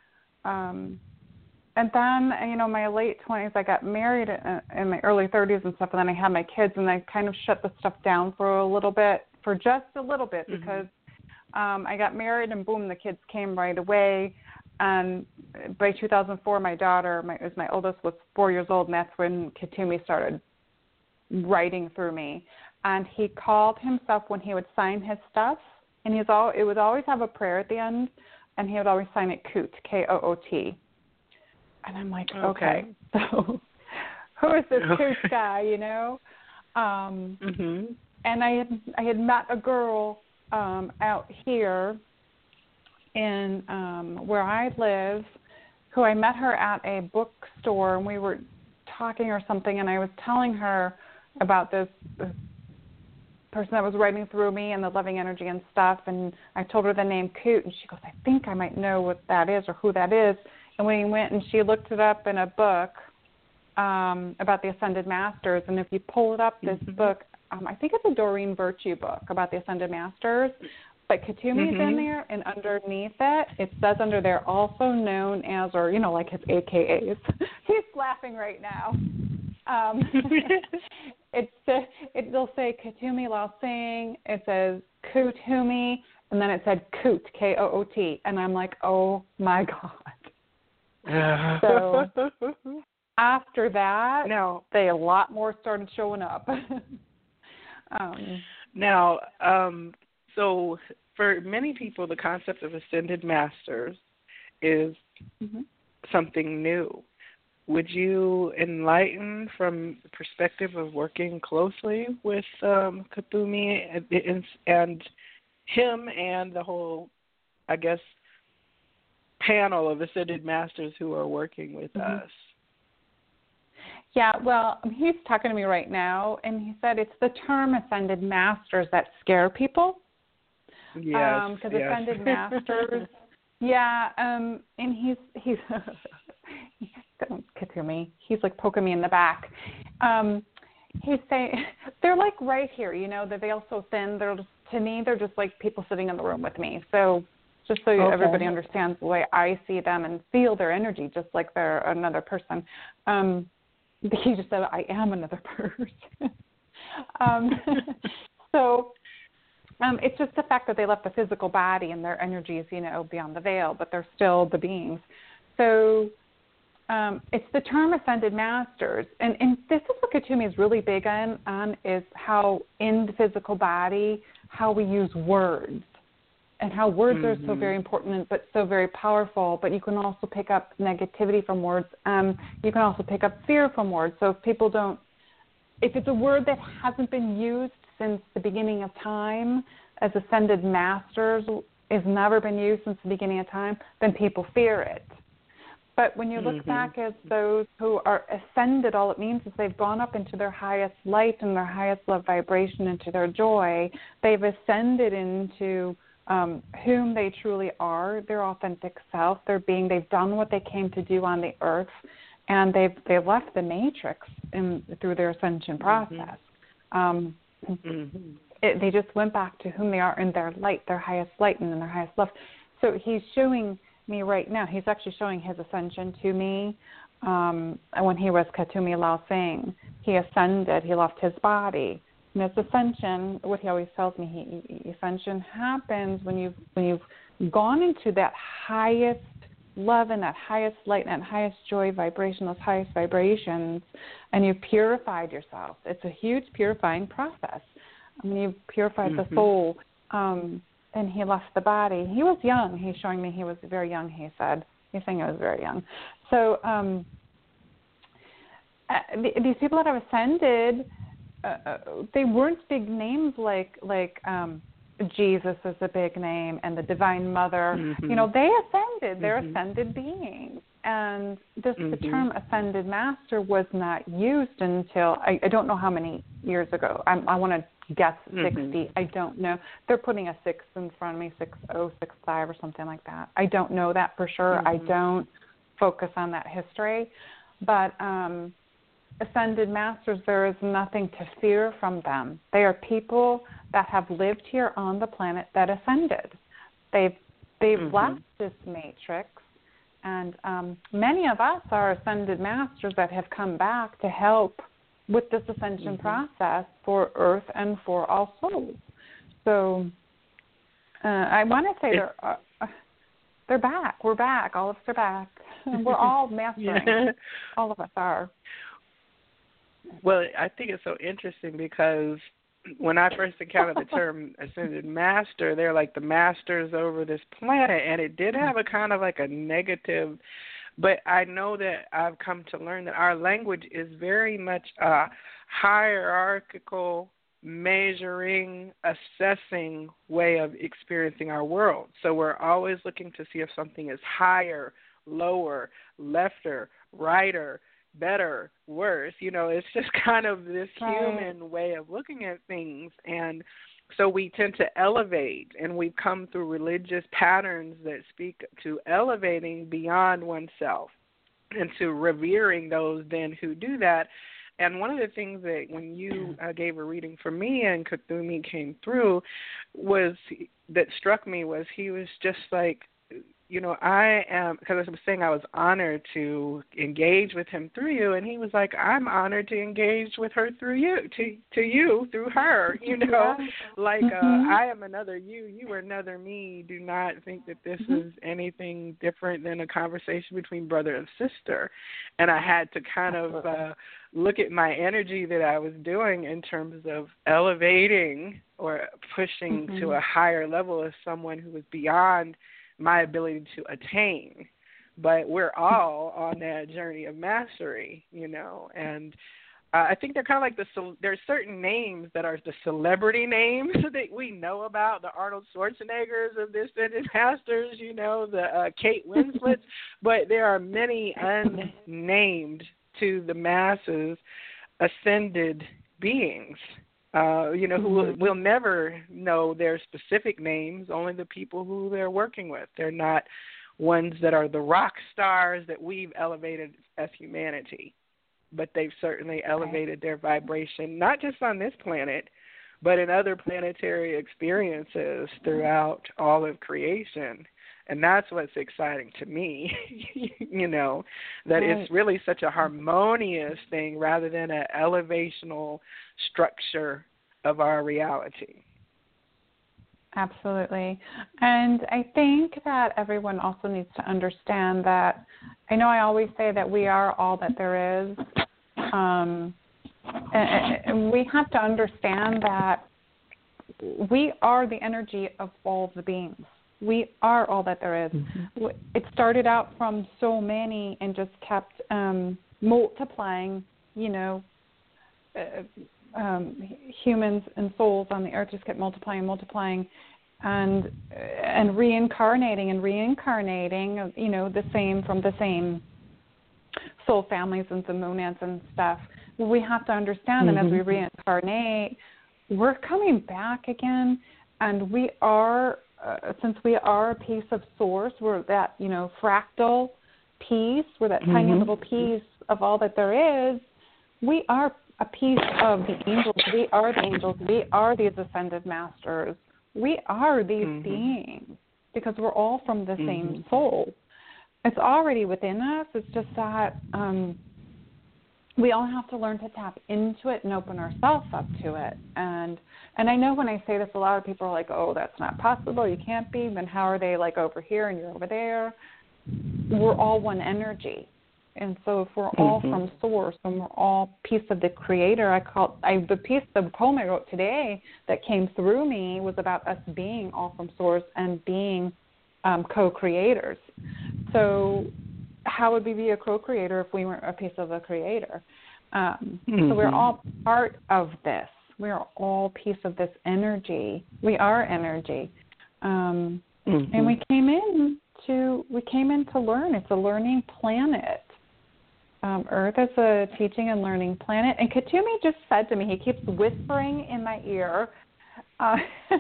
Um, and then, you know, my late 20s, I got married in, in my early 30s and stuff, and then I had my kids, and I kind of shut the stuff down for a little bit, for just a little bit, Mhm. because um, I got married, and boom, the kids came right away. And by 2004, my daughter, my was my oldest, was four years old, and that's when Kuthumi started writing through me. And he called himself when he would sign his stuff, and he's all it would always have a prayer at the end, and he would always sign it Koot, K O O T. And I'm like, okay, Okay. so who is this. Koot guy, you know? Um, Mhm. and I had I had met a girl um out here in um where I live who I met her at a bookstore and we were talking or something and I was telling her about this, this person that was writing through me and the loving energy and stuff and I told her the name Coot and she goes, I think I might know what that is or who that is and we went and she looked it up in a book um about the ascended masters. And if you pull it up this Mhm. book um I think it's a Doreen Virtue book about the ascended masters. But Kuthumi's in Mhm. there and underneath it it says under there also known as or you know like his AKAs he's laughing right now. Um it's uh, it'll say Kuthumi Lal Singh. It says Kuthumi and then it said Koot K O O T. And I'm like oh my god So- after that now, they a lot more started showing up. um, now, um, so for many people, the concept of ascended masters is mhm. something new. Would you enlighten from the perspective of working closely with um, Kuthumi and, and him and the whole, I guess, panel of ascended masters who are working with Mhm. us? Yeah, well, he's talking to me right now, and he said it's the term ascended masters that scare people. Yes, because yes. ascended masters. yeah, um, and he's he's don't get to me. He's like poking me in the back. Um, he's saying they're like right here. You know, the veil's so thin. They're just, to me, they're just like people sitting in the room with me. So just so Okay. everybody understands the way I see them and feel their energy, just like they're another person. Um, he just said, I am another person. um, so um, it's just the fact that they left the physical body and their energies, you know, beyond the veil, but they're still the beings. So um, it's the term ascended masters, and, and this is what Kuthumi is really big on, on is how in the physical body, how we use words, and how words are so Mhm. very important but so very powerful. But you can also pick up negativity from words. Um, you can also pick up fear from words. So if people don't, if it's a word that hasn't been used since the beginning of time, as ascended masters has never been used since the beginning of time, then people fear it. But when you look Mhm. back as those who are ascended, all it means is they've gone up into their highest light and their highest love vibration, into their joy. They've ascended into um, whom they truly are, their authentic self, their being. They've done what they came to do on the earth, and they've they've left the matrix in, through their ascension process. Um, Mhm. it, they just went back to whom they are in their light, their highest light, and in their highest love. So he's showing me right now. He's actually showing his ascension to me. Um, when he was Kuthumi Lal Singh, he ascended. He left his body. And his ascension, what he always tells me, he, he, ascension happens when you've when you've gone into that highest love and that highest light and that highest joy vibration, those highest vibrations, and you've purified yourself. It's a huge purifying process. I mean, you've purified the Mhm. soul. Um, and he left the body. He was young. He's showing me he was very young. He said he's saying he was very young. So um, uh, these people that have ascended, uh, they weren't big names like like um, Jesus is a big name and the Divine Mother. Mhm. You know, they ascended. They're Mhm. ascended beings. And this the Mhm. term ascended master was not used until I, I don't know how many years ago. I'm, I want to guess Mhm. 60. I don't know. They're putting a six in front of me, six oh six five or something like that. I don't know that for sure. I Mhm. don't focus on that history, but um, ascended masters, there is nothing to fear from them. They are people that have lived here on the planet that ascended. They've they've Mhm. left this matrix, and um, many of us are ascended masters that have come back to help with this ascension Mhm. process for Earth and for all souls. So uh, I want to say they're uh, uh, they're back. We're back. All of us are back. We're all mastering. Yeah. All of us are. Well, I think it's so interesting because when I first encountered the term ascended master, they're like the masters over this planet, and it did have a kind of like a negative. But I know that I've come to learn that our language is very much a hierarchical, measuring, assessing way of experiencing our world. So we're always looking to see if something is higher, lower, lefter, righter, better, worse. You know, it's just kind of this human way of looking at things and so we tend to elevate and we've come through religious patterns that speak to elevating beyond oneself and to revering those then who do that and one of the things that when you uh, gave a reading for me and Kuthumi came through was that struck me was he was just like you know, I am because I was saying I was honored to engage with him through you, and he was like, I'm honored to engage with her through you, to to you through her. You know, Yeah. like uh, Mhm. I am another you, you are another me. Do not think that this Mhm. is anything different than a conversation between brother and sister. And I had to kind of uh, look at my energy that I was doing in terms of elevating or pushing to Mhm. a higher level as someone who was beyond my ability to attain. But we're all on that journey of mastery, you know, and uh, I think they're kind of like the cel- there's certain names that are the celebrity names that we know about the Arnold Schwarzeneggers of the Ascended Masters, you know, the uh, Kate Winslets, but there are many unnamed to the masses ascended beings. Uh, you know, who will, will never know their specific names, only the people who they're working with. They're not ones that are the rock stars that we've elevated as humanity but they've certainly elevated their vibration, not just on this planet, but in other planetary experiences throughout all of creation. And that's what's exciting to me, you know, that Right. it's really such a harmonious thing rather than an elevational structure of our reality. Absolutely. And I think that everyone also needs to understand that I know I always say that we are all that there is. Um, and, and we have to understand that we are the energy of all the beings. We are all that there is. W It started out from so many and just kept um, multiplying, you know, uh, um, humans and souls on the earth just kept multiplying, multiplying, and and reincarnating and reincarnating. You know, the same from the same soul families and the monads and stuff. We have to understand that as we Mhm. reincarnate, we're coming back again, and we are uh, since we are a piece of source, we're that you know fractal piece, we're that tiny Mhm. little piece of all that there is. We are a piece of the angels. We are the angels. We are these ascended masters. We are these Mhm. beings because we're all from the same Mhm. soul. It's already within us. It's just that um, we all have to learn to tap into it and open ourselves up to it. And and I know when I say this, a lot of people are like, "Oh, that's not possible. You can't be." Then how are they like over here and you're over there? We're all one energy. And so if we're all Mhm. from source and we're all piece of the creator, I call I the piece the poem I wrote today that came through me was about us being all from source and being um, co-creators. So how would we be a co-creator if we weren't a piece of the creator? Um, So we're Mhm. all part of this. We are all piece of this energy. We are energy, um, Mhm. and we came in to we came in to learn. It's a learning planet. Um, Earth is a teaching and learning planet. And Kuthumi just said to me, he keeps whispering in my ear. Uh,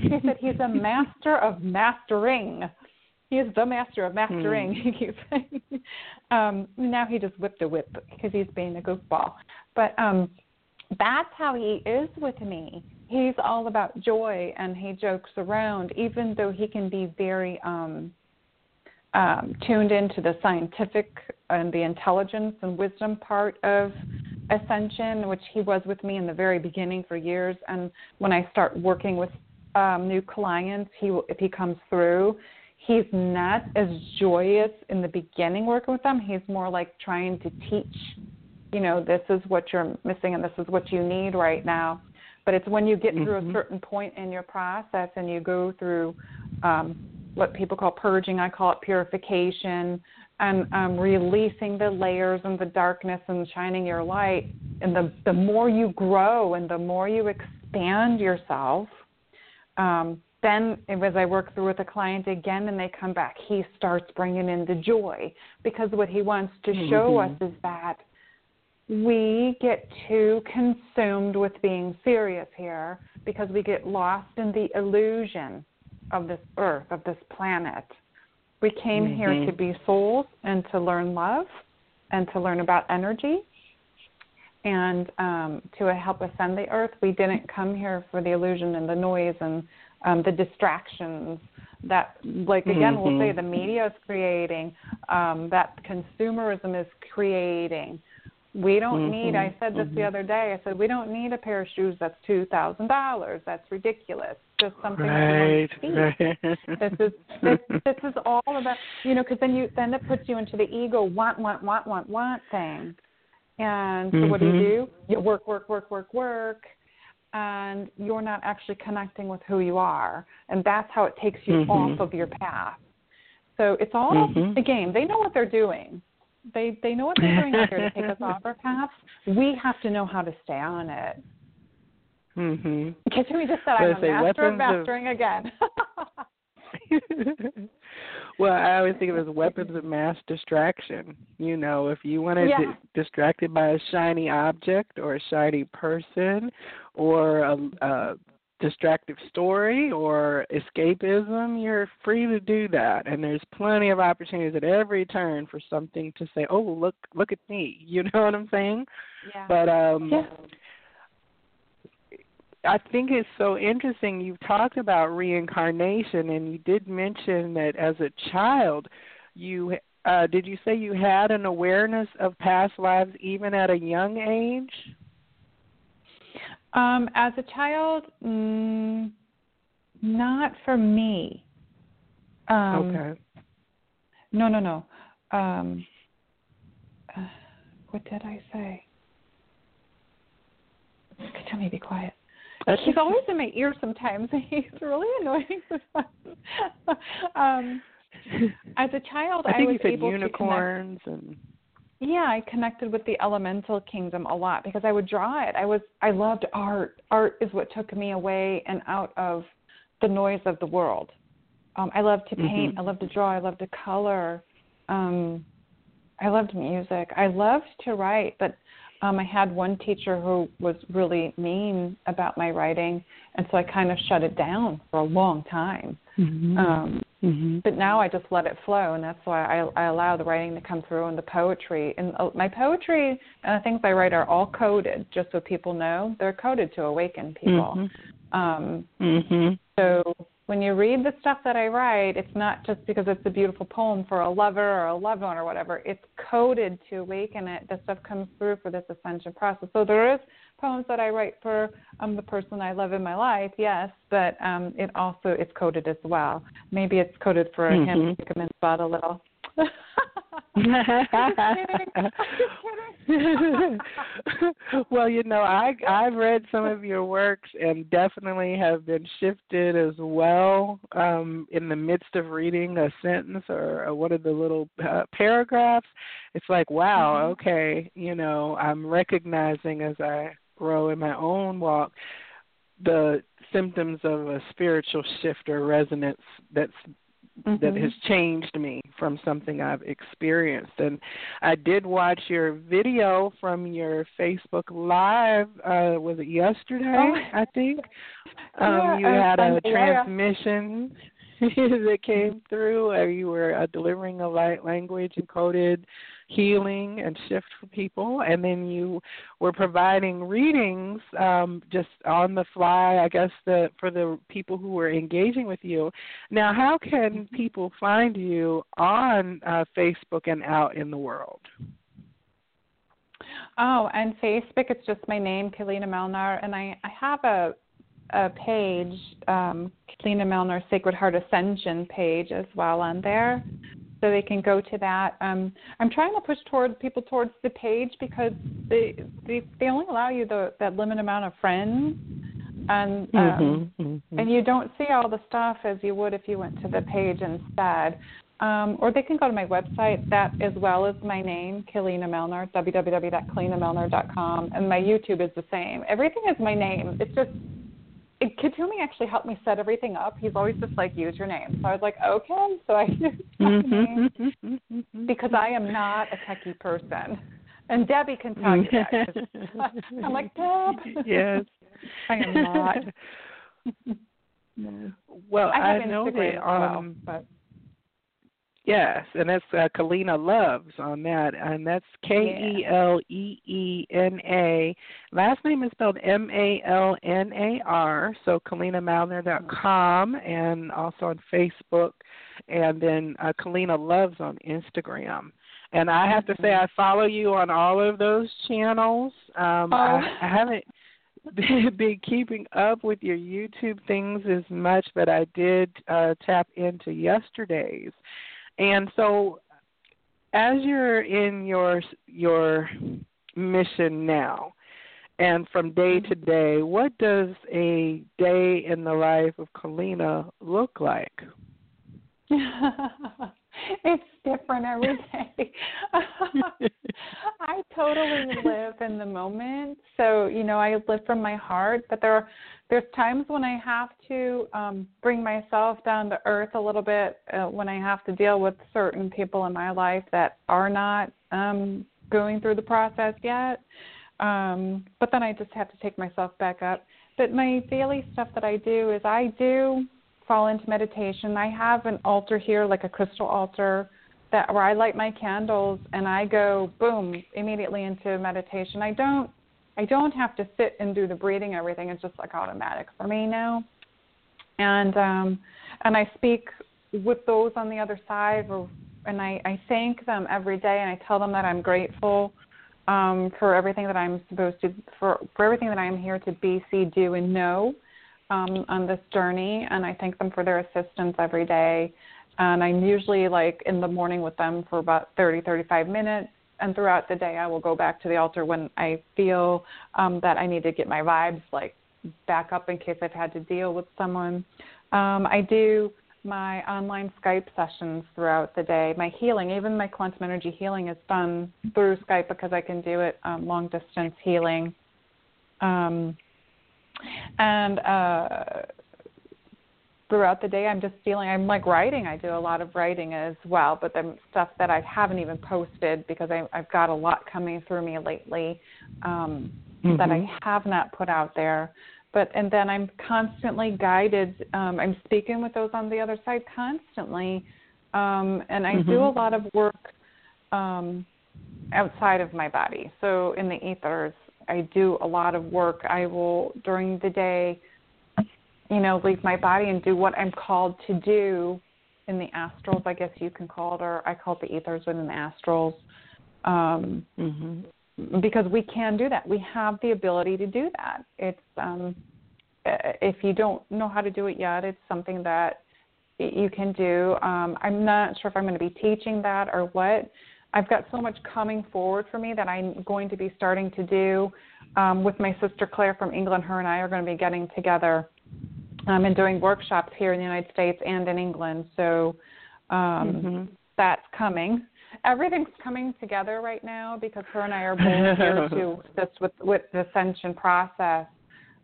he said he's a master of mastering. He is the master of mastering. He keeps saying. Um, now he just whipped a whip because he's being a goofball. But um, that's how he is with me. he's all about joy and he jokes around, even though he can be very um, um, tuned into the scientific and the intelligence and wisdom part of ascension, which he was with me in the very beginning for years. And when I start working with um, new clients, he if he comes through, he's not as joyous in the beginning working with them. He's more like trying to teach, you know, this is what you're missing and this is what you need right now. But it's when you get mm-hmm. through a mm-hmm. certain point in your process and you go through um, what people call purging, I call it purification, and um, releasing the layers and the darkness and shining your light. And the, the more you grow and the more you expand yourself, um, then as I work through with a client again and they come back, he starts bringing in the joy because what he wants to show mm-hmm. us is that we get too consumed with being serious here because we get lost in the illusion of this earth, of this planet. We came mm-hmm. here to be souls and to learn love and to learn about energy and um, to help ascend the earth. We didn't come here for the illusion and the noise and um, the distractions that, like again, mm-hmm. we'll say the media is creating, um, that consumerism is creating. We don't mm-hmm. need. I said this mm-hmm. the other day. I said we don't need a pair of shoes that's two thousand dollars. That's ridiculous. Just something right, that right. This is this, this is all about you know because then you then it puts you into the ego want want want want want thing, and so mm-hmm. what do you mm-hmm. do? You work work work work work, and you're not actually connecting with who you are, and that's how it takes you mm-hmm. off of your path. So it's all mm-hmm. the game. They know what they're doing they they know what they're doing out there to take us off our path. We have to know how to stay on it. Mhm. Because we just said I'm a master of mastering of... again. well, I always think of it as weapons of mass distraction. You know, if you want to yeah. distracted by a shiny object or a shiny person or a, a distractive story or escapism, you're free to do that. And there's plenty of opportunities at every turn for something to say, "Oh, look, look at me." You know what I'm saying? Yeah. But um yeah. I think it's so interesting. You've talked about reincarnation, and you did mention that as a child, you uh, did you say you had an awareness of past lives even at a young age? Um, as a child, mm, not for me. Um, okay. No, no, no. Um, uh, what did I say? Tell me to be quiet. He's always in my ear sometimes. He's really annoying. um, as a child, I, think I was you said able unicorns to connect. and yeah i connected with the elemental kingdom a lot because i would draw it. I was i loved art. Art is what took me away and out of the noise of the world. Um i loved to paint. Mm-hmm. i loved to draw. I loved to color. Um i loved music. I loved to write but um i had one teacher who was really mean about my writing and so i kind of shut it down for a long time. Mm-hmm. um Mm-hmm. But now I just let it flow, and that's why I, I allow the writing to come through and the poetry. And uh, my poetry and the things I write are all coded, just so people know they're coded to awaken people. Mm-hmm. Um, mm-hmm. So when you read the stuff that I write, it's not just because it's a beautiful poem for a lover or a loved one or whatever. It's coded to awaken it. The stuff comes through for this ascension process. So there is poems that I write for um, the person I love in my life, yes, but um, it also is coded as well. Maybe it's coded for mm-hmm. him to come in spot a little. well, you know, I I've read some of your works and definitely have been shifted as well. Um, in the midst of reading a sentence or, or one of the little uh, paragraphs, it's like, wow, mm-hmm. okay, you know, I'm recognizing as I grow in my own walk the symptoms of a spiritual shift or resonance that's mm-hmm. that has changed me from something I've experienced. And I did watch your video from your Facebook Live. Uh, was it yesterday? Oh. I think um, yeah, you had a yeah. that came through. You were uh, delivering a light language encoded healing and shift for people, and then you were providing readings um, just on the fly, I guess, the, for the people who were engaging with you. Now, how can people find you on uh, Facebook and out in the world? Oh, and Facebook, it's just my name, Keleena Malnar, and I, I have a a page, um, Keleena Malnar Sacred Heart Ascension page as well on there, so they can go to that. Um, I'm trying to push toward people towards the page because they they they only allow you the that limited amount of friends, and um, Mm-hmm, mm-hmm. and you don't see all the stuff as you would if you went to the page instead. Um, or they can go to my website, that as well as my name, Keleena Malnar, www.keleenamalnar.com, and my YouTube is the same. Everything is my name. It's just, it, Kuthumi actually helped me set everything up. He's always just like, use your name. So I was like, okay. So I used my name Mm-hmm. because I am not a techie person. And Debbie can tell you that. I'm like, Deb. yes. I am not. Well, I have I know Instagram that as well, um but yes, and that's uh, Keleena Loves on that, and that's K E L E E N A. Last name is spelled M A L N A R. So KeleenaMalnar.com and also on Facebook, and then uh, Keleena Loves on Instagram. And I have to say, I follow you on all of those channels. Um, Oh. I, I haven't been, been keeping up with your YouTube things as much, but I did uh, tap into yesterday's. And so, as you're in your your mission now, and from day to mm-hmm. day, what does a day in the life of Keleena look like? it's different every day. I totally live in the moment. So, you know, I live from my heart, but there are there's times when I have to um bring myself down to earth a little bit uh, when I have to deal with certain people in my life that are not um going through the process yet. Um but then I just have to take myself back up. But my daily stuff that I do is I do fall into meditation. I have an altar here, like a crystal altar, that where I light my candles and I go boom immediately into meditation. I don't I don't have to sit and do the breathing. Everything is just like automatic for me now. And um, and I speak with those on the other side, or, and I, I thank them every day, and I tell them that I'm grateful um, for everything that I'm supposed to for for everything that I'm here to be, see, do, and know um, on this journey. And I thank them for their assistance every day. And I'm usually like in the morning with them for about 30, 35 minutes and throughout the day I will go back to the altar when I feel um, that I need to get my vibes like back up in case I've had to deal with someone. Um, I do my online Skype sessions throughout the day. My healing, even my quantum energy healing, is done through Skype because I can do it um, long distance healing. Um, and uh, throughout the day i'm just feeling i'm like writing i do a lot of writing as well but the stuff that i haven't even posted because I, i've got a lot coming through me lately um, mm-hmm. that i have not put out there but and then i'm constantly guided um, i'm speaking with those on the other side constantly um, and i mm-hmm. do a lot of work um, outside of my body so in the ethers i do a lot of work i will during the day you know, leave my body and do what I'm called to do in the astrals, I guess you can call it, or I call it the ethers within the astrals. Um, mm-hmm. Because we can do that. We have the ability to do that. It's um, if you don't know how to do it yet, it's something that you can do. Um, I'm not sure if I'm going to be teaching that or what. I've got so much coming forward for me that I'm going to be starting to do um, with my sister Claire from England. Her and I are going to be getting together um, and doing workshops here in the United States and in England. So um, mm-hmm. that's coming. Everything's coming together right now because her and I are both here to assist with, with the ascension process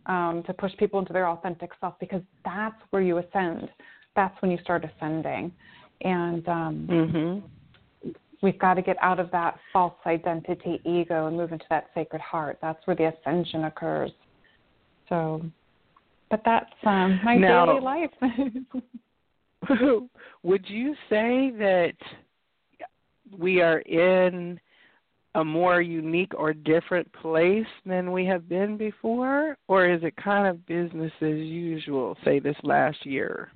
um, to push people into their authentic self because that's where you ascend. That's when you start ascending. And um, mm-hmm. We've got to get out of that false identity ego and move into that sacred heart. That's where the ascension occurs. So but that's um, my now, daily life. would you say that we are in a more unique or different place than we have been before, or is it kind of business as usual, say this last year?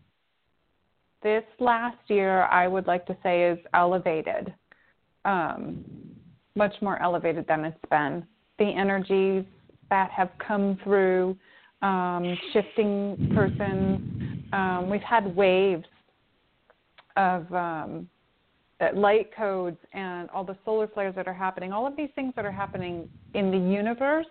This last year, I would like to say, is elevated, um, much more elevated than it's been. The energies that have come through, um, shifting persons, um, we've had waves of um, light codes and all the solar flares that are happening, all of these things that are happening in the universe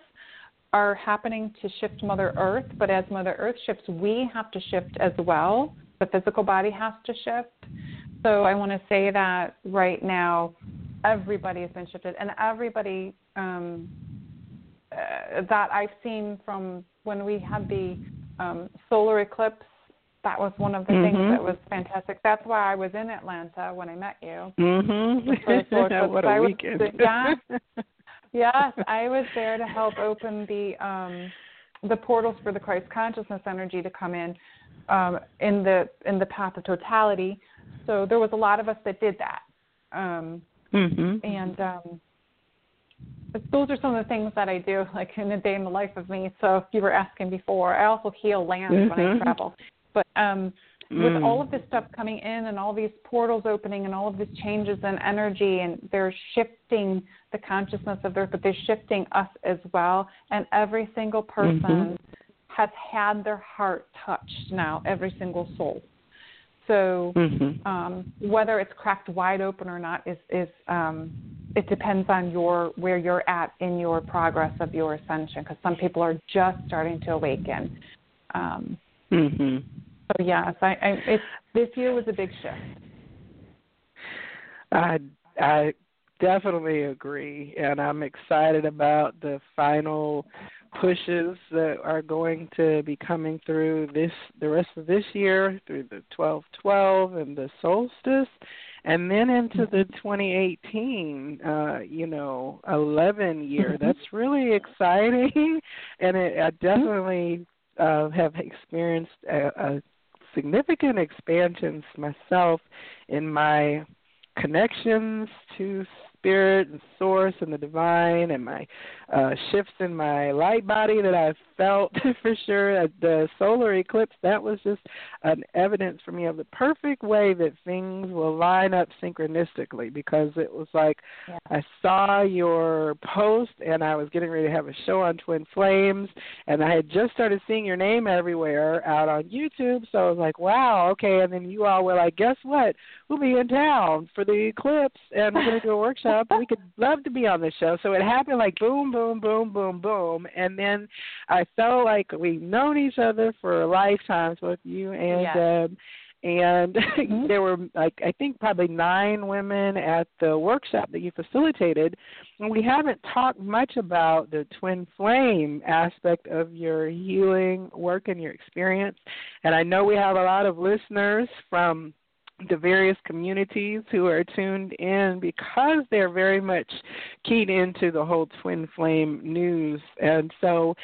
are happening to shift Mother Earth, but as Mother Earth shifts, we have to shift as well. The physical body has to shift. So I want to say that right now, everybody has been shifted, and everybody um, uh, that I've seen from when we had the um, solar eclipse that was one of the mm-hmm. things that was fantastic. That's why I was in Atlanta when I met you. Mm-hmm. what a weekend. Was, yeah. yes, I was there to help open the um, the portals for the Christ consciousness energy to come in um, in the in the path of totality. So there was a lot of us that did that. Um, mm-hmm. And um, those are some of the things that I do, like in a day in the life of me. So if you were asking before, I also heal lands mm-hmm. when I mm-hmm. travel. But um, mm. with all of this stuff coming in and all these portals opening and all of these changes in energy, and they're shifting the consciousness of Earth, but they're shifting us as well. And every single person mm-hmm. has had their heart touched now, every single soul. So mm-hmm. um, whether it's cracked wide open or not is is um, it depends on your where you're at in your progress of your ascension. Because some people are just starting to awaken. Um, mm-hmm. So yes, I, I it, this year was a big shift. I I definitely agree, and I'm excited about the final pushes that are going to be coming through this the rest of this year through the 1212 and the solstice. And then into the 2018 uh you know 11 year. Mm-hmm. that's really exciting. And it, I definitely uh have experienced a, a significant expansions myself in my connections to spirit and source and the divine and my uh shifts in my light body that I felt for sure. At the solar eclipse that was just an evidence for me of the perfect way that things will line up synchronistically because it was like yeah. I saw your post and I was getting ready to have a show on Twin Flames and I had just started seeing your name everywhere out on YouTube. So I was like wow okay. And then you all were like guess what? We'll be in town for the eclipse and we're going to do a workshop we could love to be on the show. So it happened like boom boom boom boom boom. And then I felt like we've known each other for lifetimes, both you and um, and mm-hmm. there were like I think probably nine women at the workshop that you facilitated, and we haven't talked much about the twin flame aspect of your healing work and your experience. And I know we have a lot of listeners from the various communities who are tuned in because they're very much keyed into the whole twin flame news. And so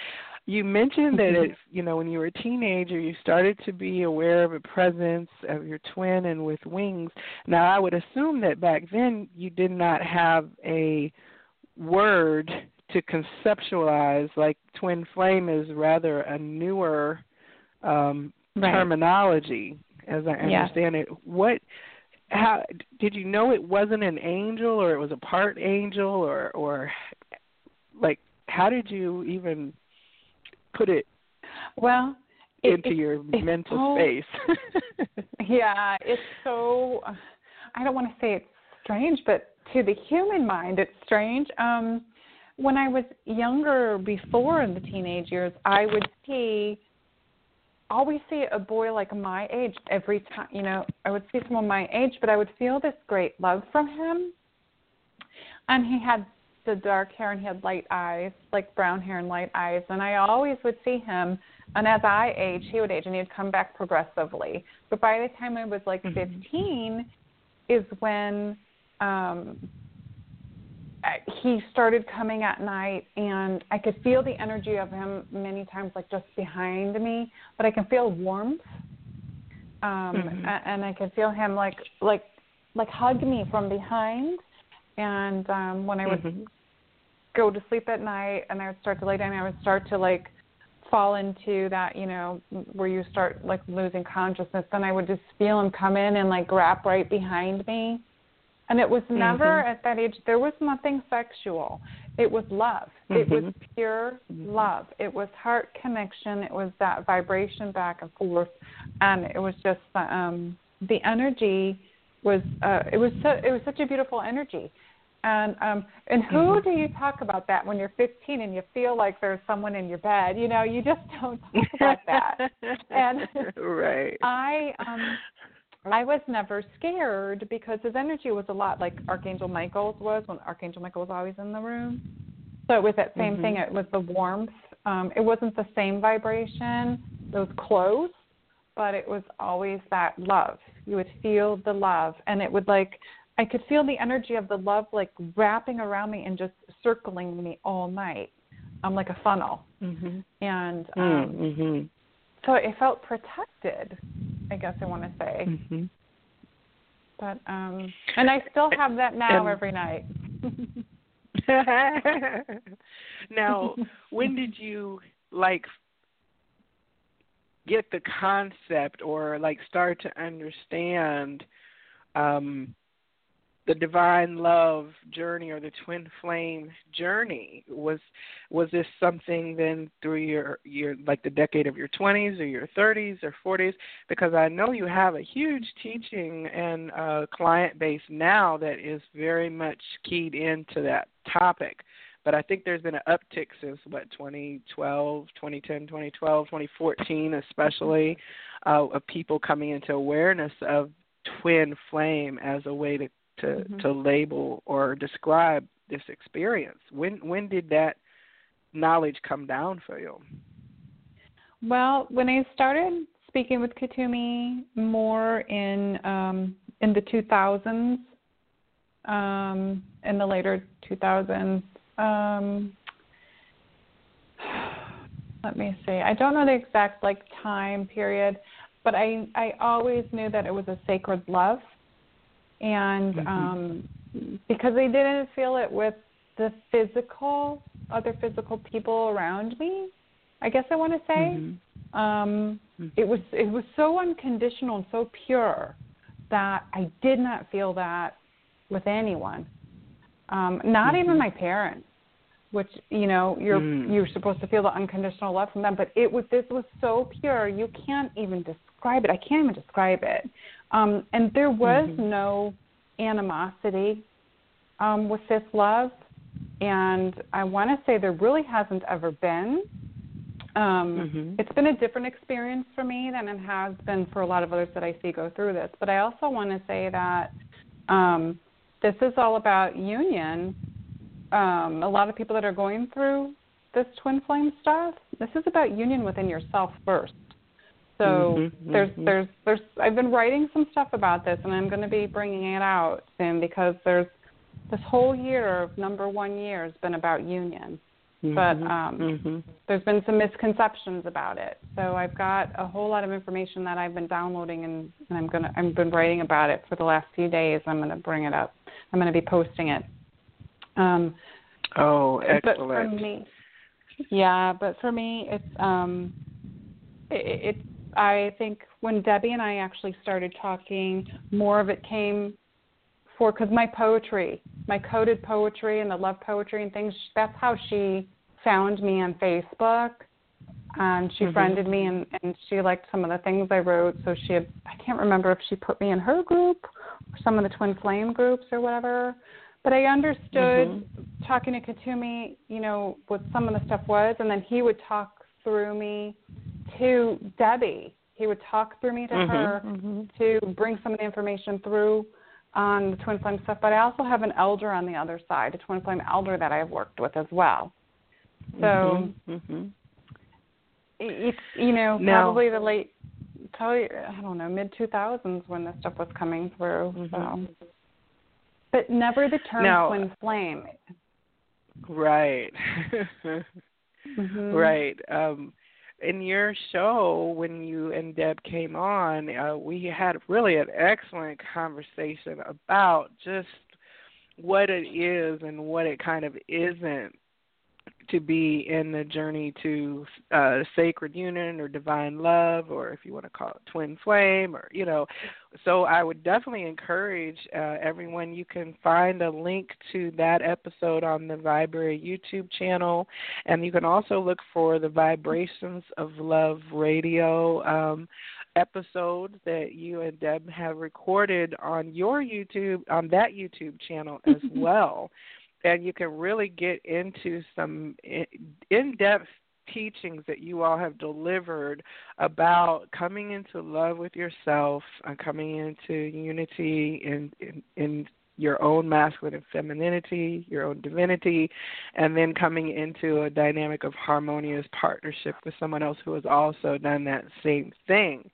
you mentioned that mm-hmm. it's you know when you were a teenager you started to be aware of a presence of your twin and with wings. Now I would assume that back then you did not have a word to conceptualize like twin flame is rather a newer um right. terminology as I understand yeah. it. What how did you know it wasn't an angel or it was a part angel or or like how did you even put it well into it, your it, mental space. yeah, it's so I don't want to say it's strange, but to the human mind it's strange. Um when I was younger before in the teenage years, I would see always see a boy like my age every time, you know, I would see someone my age, but I would feel this great love from him. And he had the dark hair and he had light eyes, like brown hair and light eyes. And I always would see him. And as I age, he would age, and he'd come back progressively. But by the time I was like mm-hmm. 15, is when um, he started coming at night, and I could feel the energy of him many times, like just behind me. But I can feel warmth, um, mm-hmm. and I can feel him like like like hug me from behind. And um when I would Mhm. go to sleep at night and I would start to lay down, I would start to like fall into that, you know, where you start like losing consciousness. Then I would just feel him come in and like wrap right behind me. And it was never Mhm. at that age, there was nothing sexual. It was love. It was Mhm. pure Mhm. love. It was heart connection. It was that vibration back and forth. And it was just the, um, the energy was, uh, it was so, it was such a beautiful energy. And um and who Mhm. do you talk about that when you're 15 and you feel like there's someone in your bed? You know, you just don't talk about that. And- right. I um I was never scared because his energy was a lot like Archangel Michael's was when Archangel Michael was always in the room. So it was that same Mhm. thing. It was the warmth. Um, it wasn't the same vibration. It was close, but it was always that love. You would feel the love, and it would like I could feel the energy of the love like wrapping around me and just circling me all night, um, like a funnel. Mhm. And um, Mhm. so it felt protected. I guess I want to say. Mhm. But um and I still have that now every night. now, when did you like get the concept or like start to understand um the divine love journey or the twin flame journey was was this something then through your your like the decade of your 20s or your 30s or 40s because I know you have a huge teaching and client base now that is very much keyed into that topic. But I think there's been an uptick since what 2012, 2010, 2012, 2014 especially uh of people coming into awareness of twin flame as a way to to Mhm. to label or describe this experience. When when did that knowledge come down for you? Well, when I started speaking with Kuthumi more in um in the 2000s um in the later 2000s um let me see. I don't know the exact like time period, but I I always knew that it was a sacred love and Mhm. um because I didn't feel it with the physical other physical people around me. I guess I want to say Mhm. um Mhm. it was it was so unconditional and so pure that I did not feel that with anyone. Um not even Mhm. my parents which you know you're Mm. you're supposed to feel the unconditional love from them but it was this was so pure you can't even describe it i can't even describe it um and there was Mhm. no animosity um with this love and i want to say there really hasn't ever been um Mhm. it's been a different experience for me than it has been for a lot of others that i see go through this but i also want to say that um this is all about union um, a lot of people that are going through this twin flame stuff, this is about union within yourself first. So Mhm, there's mhm. there's there's I've been writing some stuff about this, and I'm going to be bringing it out soon because there's this whole year of number one year has been about union. But Mhm. um, Mhm. there's been some misconceptions about it. So I've got a whole lot of information that I've been downloading, and, and I'm gonna I've been writing about it for the last few days. I'm going to bring it up. I'm going to be posting it. Um, Oh, but for excellent. me, yeah, but for me, it's um, it, it. I think when Debbie and I actually started talking, more of it came for because my poetry, my coded poetry and the love poetry and things. That's how she found me on Facebook. And she Mhm. friended me, and and she liked some of the things I wrote. So she had, I can't remember if she put me in her group or some of the twin flame groups or whatever. But I understood Mhm. talking to Kuthumi, you know, what some of the stuff was, and then he would talk through me to Debbie. He would talk through me to Mhm. her Mhm. to bring some of the information through on the twin flame stuff. But I also have an elder on the other side, a twin flame elder that I've worked with as well. So Mhm. Mhm. it's you know Now- probably the late, probably I don't know mid two thousands when this stuff was coming through. So, but never the term Now- twin flame. Right. Mhm. Right. Um in your show when you and Deb came on, uh, we had really an excellent conversation about just what it is and what it kind of isn't to be in the journey to uh, sacred union or divine love, or if you want to call it twin flame, or you know. So I would definitely encourage uh, everyone. You can find a link to that episode on the Viberary YouTube channel, and you can also look for the Vibrations of Love Radio. Um, episode that you and Deb have recorded on your YouTube on that YouTube channel as well and you can really get into some in-depth teachings that you all have delivered about coming into love with yourself and coming into unity in, in, in your own masculine and femininity, your own divinity, and then coming into a dynamic of harmonious partnership with someone else who has also done that same thing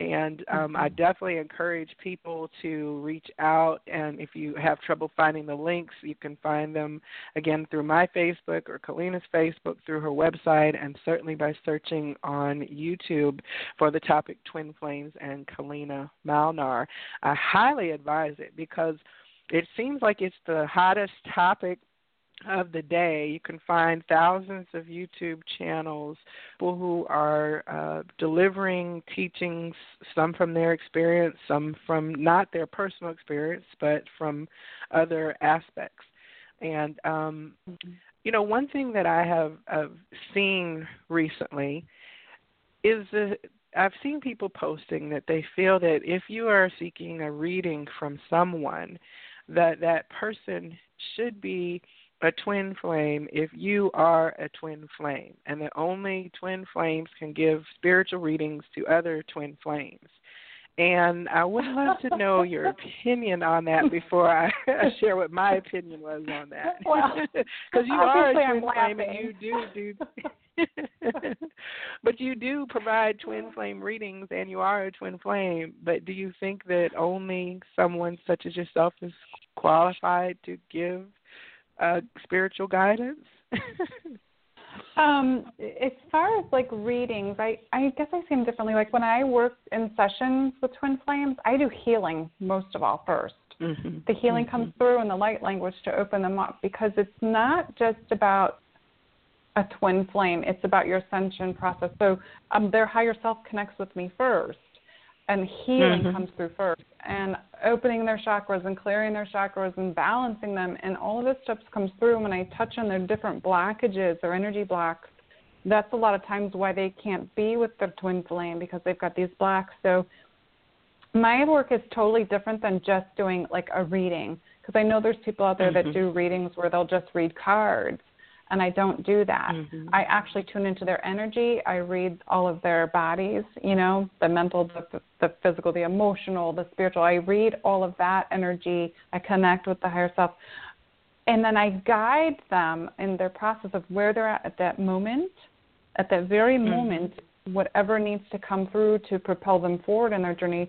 and um, I mm-hmm. definitely encourage people to reach out. And if you have trouble finding the links, you can find them again through my Facebook or Keleena's Facebook through her website, and certainly by searching on YouTube for the topic Twin Flames and Keleena Malnar. I highly advise it because it seems like it's the hottest topic of the day. You can find thousands of YouTube channels, people who are uh, delivering teachings, some from their experience, some from not their personal experience, but from other aspects. And um, you know, one thing that I have, have seen recently is that I've seen people posting that they feel that if you are seeking a reading from someone, that that person should be a twin flame if you are a twin flame, and that only twin flames can give spiritual readings to other twin flames. And I would love to know your opinion on that before I share what my opinion was on that. Because well, you are a twin flame and you do do but you do provide twin flame readings and you are a twin flame. But do you think that only someone such as yourself is qualified to give uh, spiritual guidance? um, as far as like readings, I I guess I see them differently. Like when I work in sessions with twin flames, I do healing most of all 1st mm-hmm. The healing mm-hmm. comes through and the light language to open them up because it's not just about a twin flame; it's about your ascension process. So um, their higher self connects with me first and healing mm-hmm. comes through first and opening their chakras and clearing their chakras and balancing them and all of this stuff comes through when i touch on their different blockages or energy blocks that's a lot of times why they can't be with their twin flame because they've got these blocks so my work is totally different than just doing like a reading because i know there's people out there mm-hmm. that do readings where they'll just read cards and I don't do that. Mm-hmm. I actually tune into their energy. I read all of their bodies, you know, the mental, the, the physical, the emotional, the spiritual. I read all of that energy. I connect with the higher self. And then I guide them in their process of where they're at at that moment, at that very mm-hmm. moment, whatever needs to come through to propel them forward in their journey.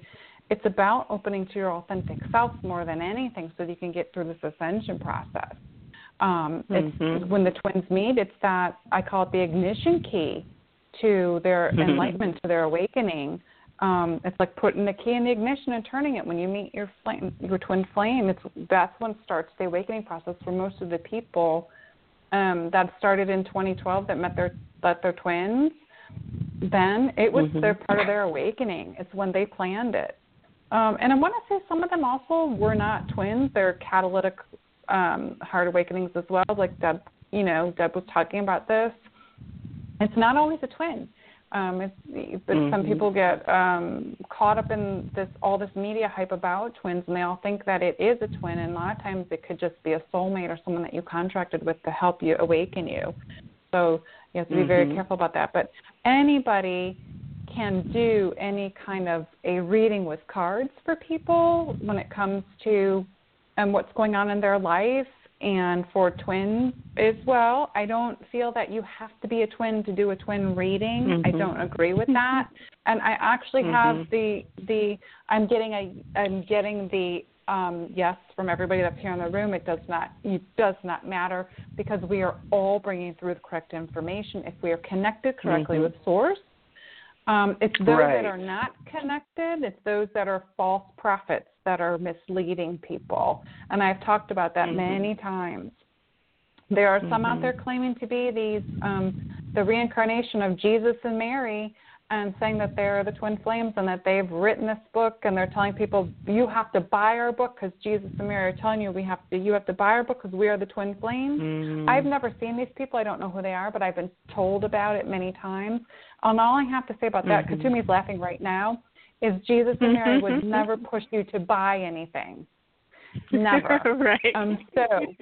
It's about opening to your authentic self more than anything so that you can get through this ascension process. Um, mm-hmm. it's when the twins meet, it's that I call it the ignition key to their mm-hmm. enlightenment, to their awakening. Um, it's like putting the key in the ignition and turning it. When you meet your flame, your twin flame, it's that's when starts the awakening process for most of the people. Um, that started in 2012 that met their that their twins. Then it was mm-hmm. their part of their awakening. It's when they planned it. Um, and I want to say some of them also were not twins; they're catalytic um, heart awakenings as well. Like Deb, you know, Deb was talking about this. It's not always a twin. Um, it's, but mm-hmm. some people get um, caught up in this all this media hype about twins, and they all think that it is a twin. And a lot of times, it could just be a soulmate or someone that you contracted with to help you awaken you. So you have to be mm-hmm. very careful about that. But anybody can do any kind of a reading with cards for people when it comes to and what's going on in their life and for twins as well. I don't feel that you have to be a twin to do a twin reading. Mm-hmm. I don't agree with that. And I actually mm-hmm. have the the I'm getting a I'm getting the um, yes, from everybody that's here in the room, it does not it does not matter because we are all bringing through the correct information if we are connected correctly Mhm. with Source. Um, it's those Right. that are not connected. It's those that are false prophets that are misleading people, and I've talked about that Mhm. many times. There are some out Mhm. there claiming to be these um, the reincarnation of Jesus and Mary, and saying that they're the twin flames and that they've written this book, and they're telling people you have to buy our book because Jesus and Mary are telling you we have to you have to buy our book because we are the twin flames. Mhm. I've never seen these people. I don't know who they are, but I've been told about it many times. And all I have to say about that, Mhm. Kuthumi's laughing right now, is Jesus and Mary would Mhm. never push you to buy anything. Never. right. Um, so,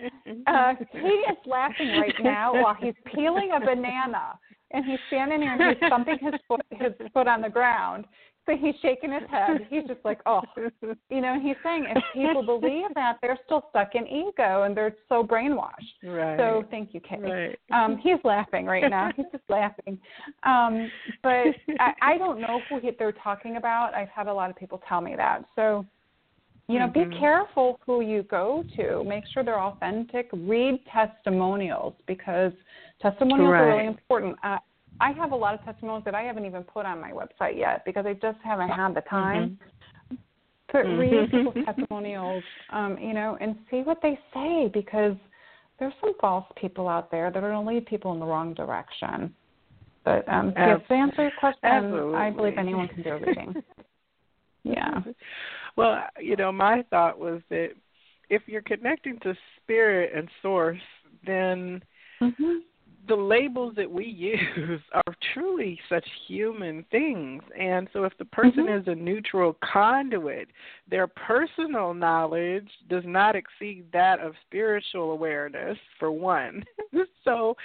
uh, Katie is laughing right now while he's peeling a banana, and he's standing there and he's thumping his foot his foot on the ground. So he's shaking his head. He's just like, oh, you know. And he's saying if people believe that, they're still stuck in ego and they're so brainwashed. right. So thank you, Katie. right. Um, he's laughing right now. He's just laughing. Um, but I, I don't know who he, they're talking about. I've had a lot of people tell me that. So, you know, be Mhm. careful who you go to. Make sure they're authentic. Read testimonials because testimonials are really important. Uh, I have a lot of testimonials that I haven't even put on my website yet because I just haven't had the time. But read Mhm. people's testimonials, um, you know, and see what they say because there's some false people out there that are going to lead people in the wrong direction. But um, yes, to answer your question, I believe anyone can do a reading. yeah. Well, you know, my thought was that if you're connecting to spirit and source, then Mm-hmm. The labels that we use are truly such human things. And so if the person Mhm. is a neutral conduit, their personal knowledge does not exceed that of spiritual awareness, for one. so,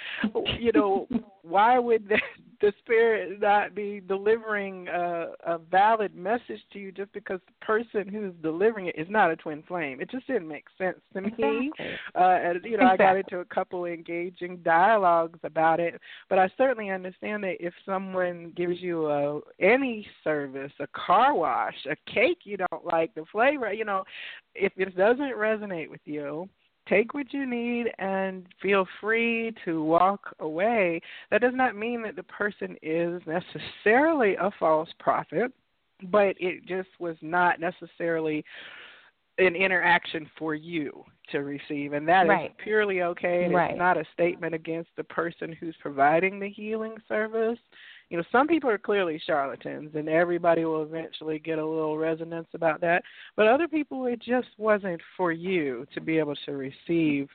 you know, why would the, the spirit not be delivering a, a valid message to you just because the person who's delivering it is not a twin flame? It just didn't make sense to me. Exactly. Uh, and you know, I got into a couple engaging dialogues about it, but I certainly understand that if someone gives you a any service, a car wash, a cake you don't like the flavor, you know, if it doesn't resonate with you, take what you need and feel free to walk away. That does not mean that the person is necessarily a false prophet, but it just was not necessarily an interaction for you to receive and that is Right. purely okay and Right. it's not a statement against the person who's providing the healing service you know some people are clearly charlatans and everybody will eventually get a little resonance about that but other people it just wasn't for you to be able to receive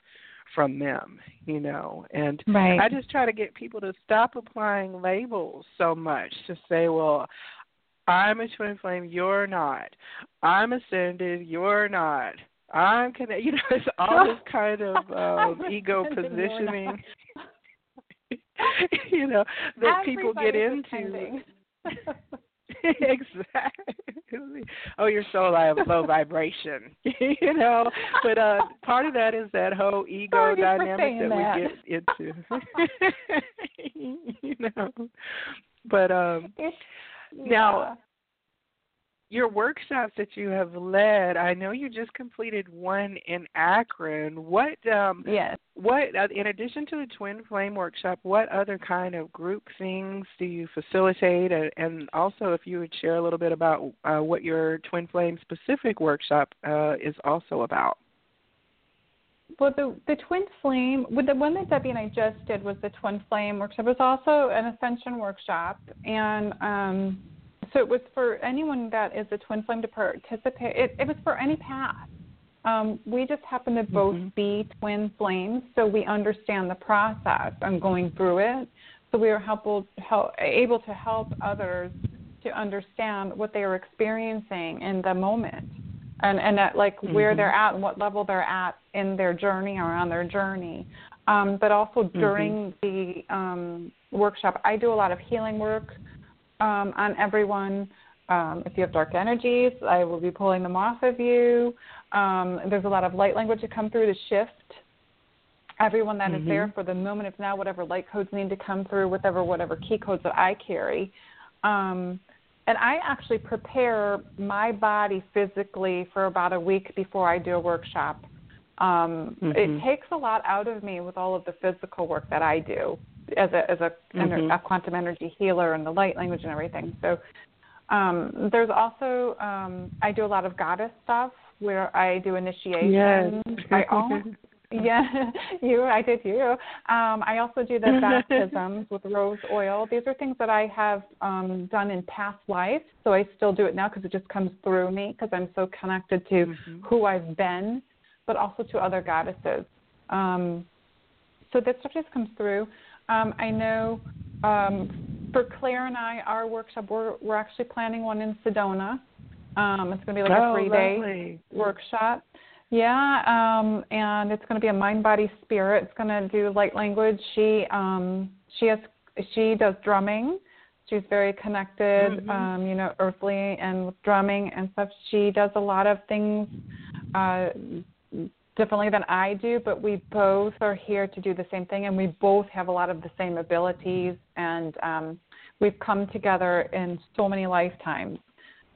from them you know and Right. I just try to get people to stop applying labels so much to say, well, I'm a twin flame, you're not. I'm ascended, you're not. I'm connected. You know, it's all this kind of um, ego positioning. you know that people get into. exactly. Oh, you're so low, low vibration. you know, but uh part of that is that whole ego dynamic that, that. we get into. you know, but um Now. Your workshops that you have led, I know you just completed one in Akron. What um yes. what uh, in addition to the twin flame workshop what other kind of group things do you facilitate and, and also if you would share a little bit about uh, what your twin flame specific workshop uh, is also about Well, the the twin flame, with the one that Debbie and I just did was the twin flame workshop. It was also an ascension workshop, and um, so it was for anyone that is a twin flame to participate. It, it was for any path. Um, we just happen to both Mhm. be twin flames, so we understand the process and going through it. So we are helpful, help, able to help others to understand what they are experiencing in the moment and and at like where Mhm. they're at and what level they're at in their journey or on their journey. Um, but also during the um, workshop, I do a lot of healing work um, on everyone. Um, if you have dark energies, I will be pulling them off of you. Um, there's a lot of light language to come through to shift everyone that is Mhm. there for the moment of now, whatever light codes need to come through, whatever whatever key codes that I carry. Um, and I actually prepare my body physically for about a week before I do a workshop. Um, Mm-hmm. It takes a lot out of me with all of the physical work that I do as a as a, Mhm. a quantum energy healer and the light language and everything. So um, there's also um, I do a lot of goddess stuff where I do initiation. Yes. I yeah, you. I did you. Um, I also do the baptisms with rose oil. These are things that I have um, done in past life, so I still do it now because it just comes through me because I'm so connected to Mhm. who I've been, but also to other goddesses. Um, so that stuff just comes through. Um, I know um, for Claire and I, our workshop, we're, we're actually planning one in Sedona. Um, it's going to be like oh, a three day workshop. Yeah, um, and it's going to be a mind, body, spirit. It's going to do light language. She um, she has she does drumming. She's very connected, Mhm. um, you know, earthly and drumming and stuff. She does a lot of things uh, differently than I do, but we both are here to do the same thing, and we both have a lot of the same abilities, and um, we've come together in so many lifetimes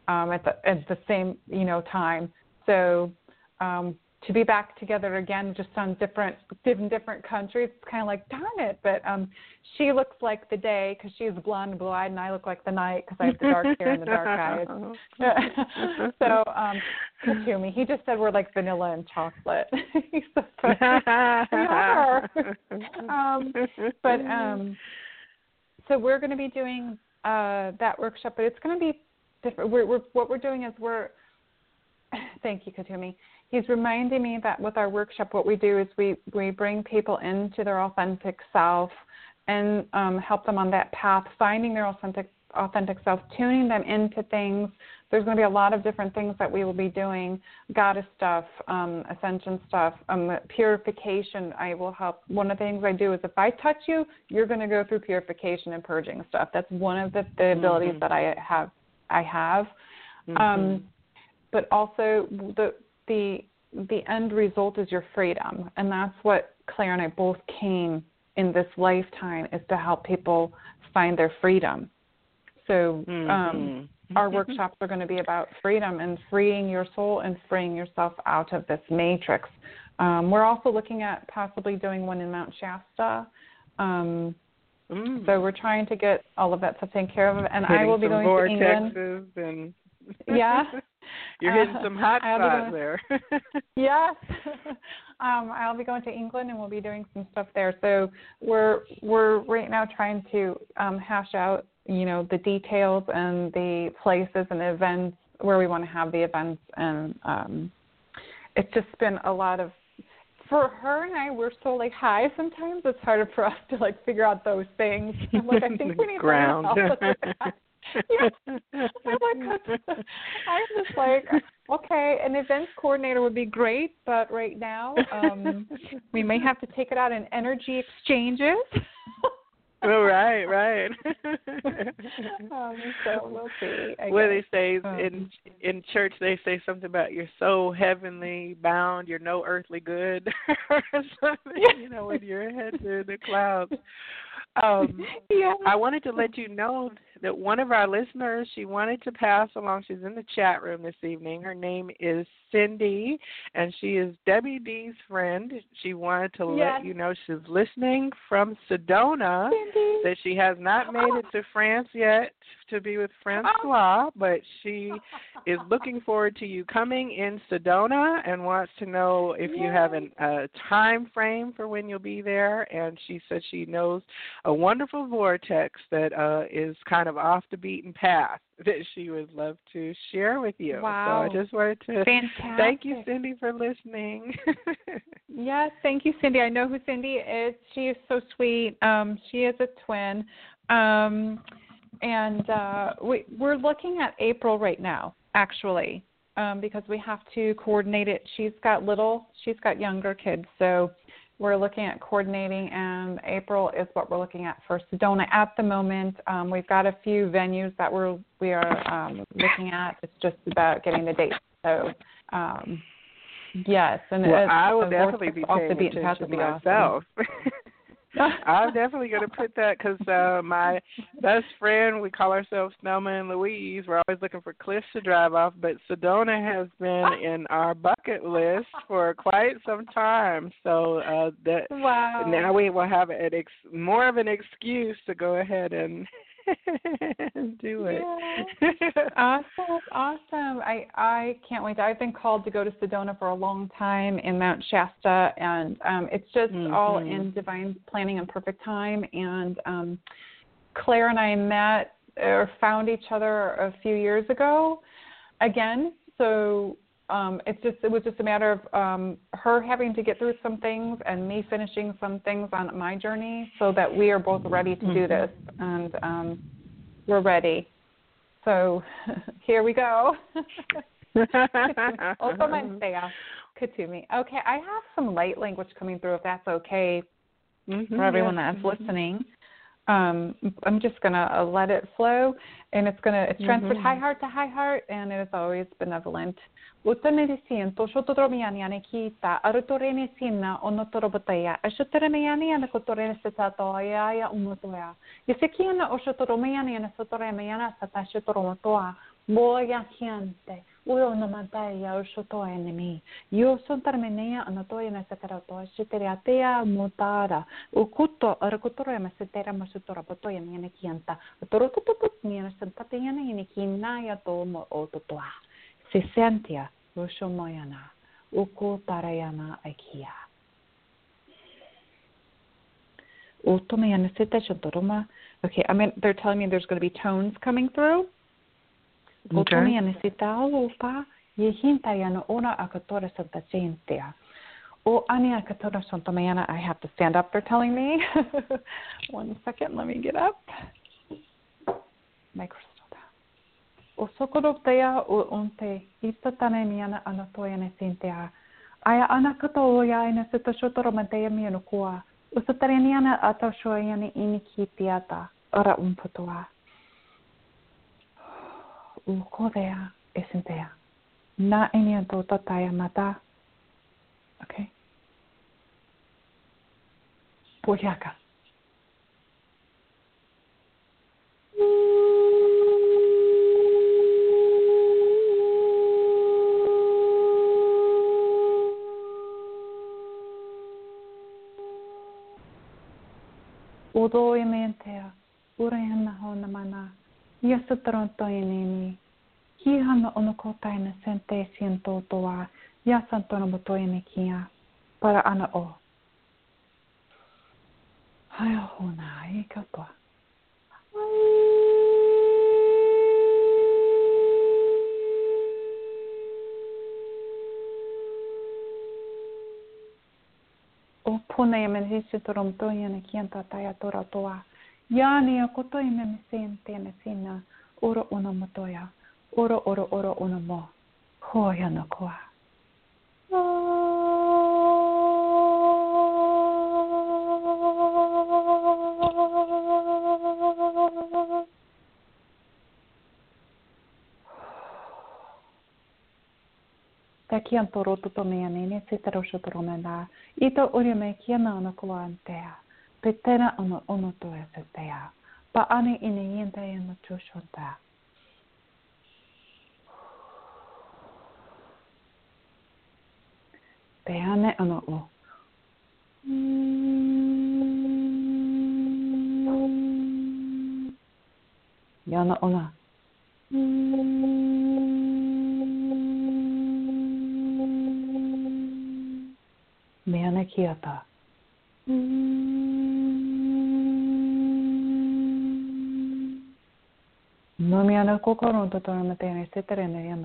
um, at the at the same you know time. So um, to be back together again, just on different in different countries, it's kind of like darn it. But um, she looks like the day because she's blonde and blue-eyed, and I look like the night because I have the dark hair and the dark eyes. so um, Kuthumi, he just said we're like vanilla and chocolate. He's so funny. we are. um, but um, so we're going to be doing uh, that workshop, but it's going to be different. We're, we're, what we're doing is we're. Thank you, Kuthumi. He's reminding me that with our workshop, what we do is we we bring people into their authentic self and um, help them on that path, finding their authentic authentic self, tuning them into things. There's going to be a lot of different things that we will be doing, goddess stuff, um, ascension stuff, um, purification. I will help. One of the things I do is if I touch you, you're going to go through purification and purging stuff. That's one of the, the abilities Mhm. that I have. I have. Mhm. Um, but also the the the end result is your freedom, and that's what Claire and I both came in this lifetime is to help people find their freedom. So um, Mhm. our workshops are going to be about freedom and freeing your soul and freeing yourself out of this matrix. Um, we're also looking at possibly doing one in Mount Shasta. Um, Mm. so we're trying to get all of that stuff taken care of, and I will be going to England. and Yeah. You're hitting Uh, some hot spots there. Yes. um, I'll be going to England and we'll be doing some stuff there. So we're we're right now trying to um, hash out, you know, the details and the places and the events where we want to have the events and um, it's just been a lot of for her and I we're so like high sometimes it's harder for us to like figure out those things. I'm like I think we need ground. Someone else with that. Yeah. I'm like, I'm just like, okay, an events coordinator would be great, but right now, um, we may have to take it out in energy exchanges. oh, right, right. um, so we'll see. I guess. they say Um, in in church, they say something about you're so heavenly bound, you're no earthly good, or something. You know, with your head to the clouds. Um, yeah. I wanted to let you know that one of our listeners, she wanted to pass along. She's in the chat room this evening. Her name is Cindy, and she is Debbie D's friend. She wanted to Yes. let you know she's listening from Sedona. Cindy. That she has not made it to France yet to be with Francois, but she is looking forward to you coming in Sedona and wants to know if you have an, a time frame for when you'll be there. And she said she knows a wonderful vortex that uh, is kind of off the beaten path that she would love to share with you. Wow. So I just wanted to Fantastic. thank you, Cindy, for listening. Yes, thank you, Cindy. I know who Cindy is. She is so sweet. Um, she is a twin. Um, and uh, we, we're looking at April right now, actually, um, because we have to coordinate it. She's got little, she's got younger kids, so we're looking at coordinating. And April is what we're looking at for Sedona at the moment. Um, we've got a few venues that we're we are um, looking at. It's just about getting the dates. So. Um, Yes, and well, I will definitely be paying the beaten path attention be awesome. I'm definitely going to put that because uh, my best friend, we call ourselves Snowman and Louise. We're always looking for cliffs to drive off, but Sedona has been in our bucket list for quite some time. So uh, that wow. now we will have an ex- more of an excuse to go ahead and do it. Yeah. awesome, awesome. I I can't wait. I've been called to go to Sedona for a long time in Mount Shasta, and um, it's just mm-hmm. all in divine planning and perfect time. And um, Claire and I met or found each other a few years ago, again. So um, it's just it was just a matter of um, her having to get through some things and me finishing some things on my journey, so that we are both ready to mm-hmm. do this, and um, we're ready. So here we go. also, my Kuthumi. Okay, I have some light language coming through, if that's okay mm-hmm, for everyone that's mm-hmm. listening. Um, I'm just gonna uh, let it flow, and it's gonna it's transferred high heart to high heart, and it is always benevolent. Utanirisian to shotodromiani ane kita arutorene sinna onotorobataya ashotoremiani ane kotorene setatoya ya. Umutoya. Yesikiana oshotoromiani ane sotoremiana satashotoromotoa ujo na matai ya so to enemy yo son tarmenea ana to ena sakara to sitera tea motara ukuto arkutoro ema sitera masutora poto ya mene kianta toro to to ni Se santa te yana ene kinna ya to mo o to to se sentia lo so moyana uku tarayana akia Utome yana. Okay, I mean, they're telling me there's going to be tones coming through. Okay. ona akatora santa gentia. O ani akatora santa mayana, I have to stand up, they're telling me. One second, let me get up. Microphone. o sokoroptea o onte ita tane miana ana toiane sintea. Aia ana kata o ia ina se tashotoro mantea miano kua. O sa uhodea esintea. Na enian tuota tajamata. Okay. Pujaka. Odoimentea, urenna honnamana. Yasutaron toinini. Hihana onokotaina senteisien Ja Yasantonomo toimikia. para ana o. Hai huna, eikä toa. O ja menisi torom toinen kientä tai tora toa. Iani a koto i me sen tēne sina, oro ona motoia, oro oro oro ona mo, hoa na koa. Ta kian toro tuto mea nene se te rosho pe tera ono ono to e se te ya. Pa ane ine yenta e no cho ono o. Yana ona. Me ane ki. Mm-hmm. Nomiana kokoron totona mä tein seterene ya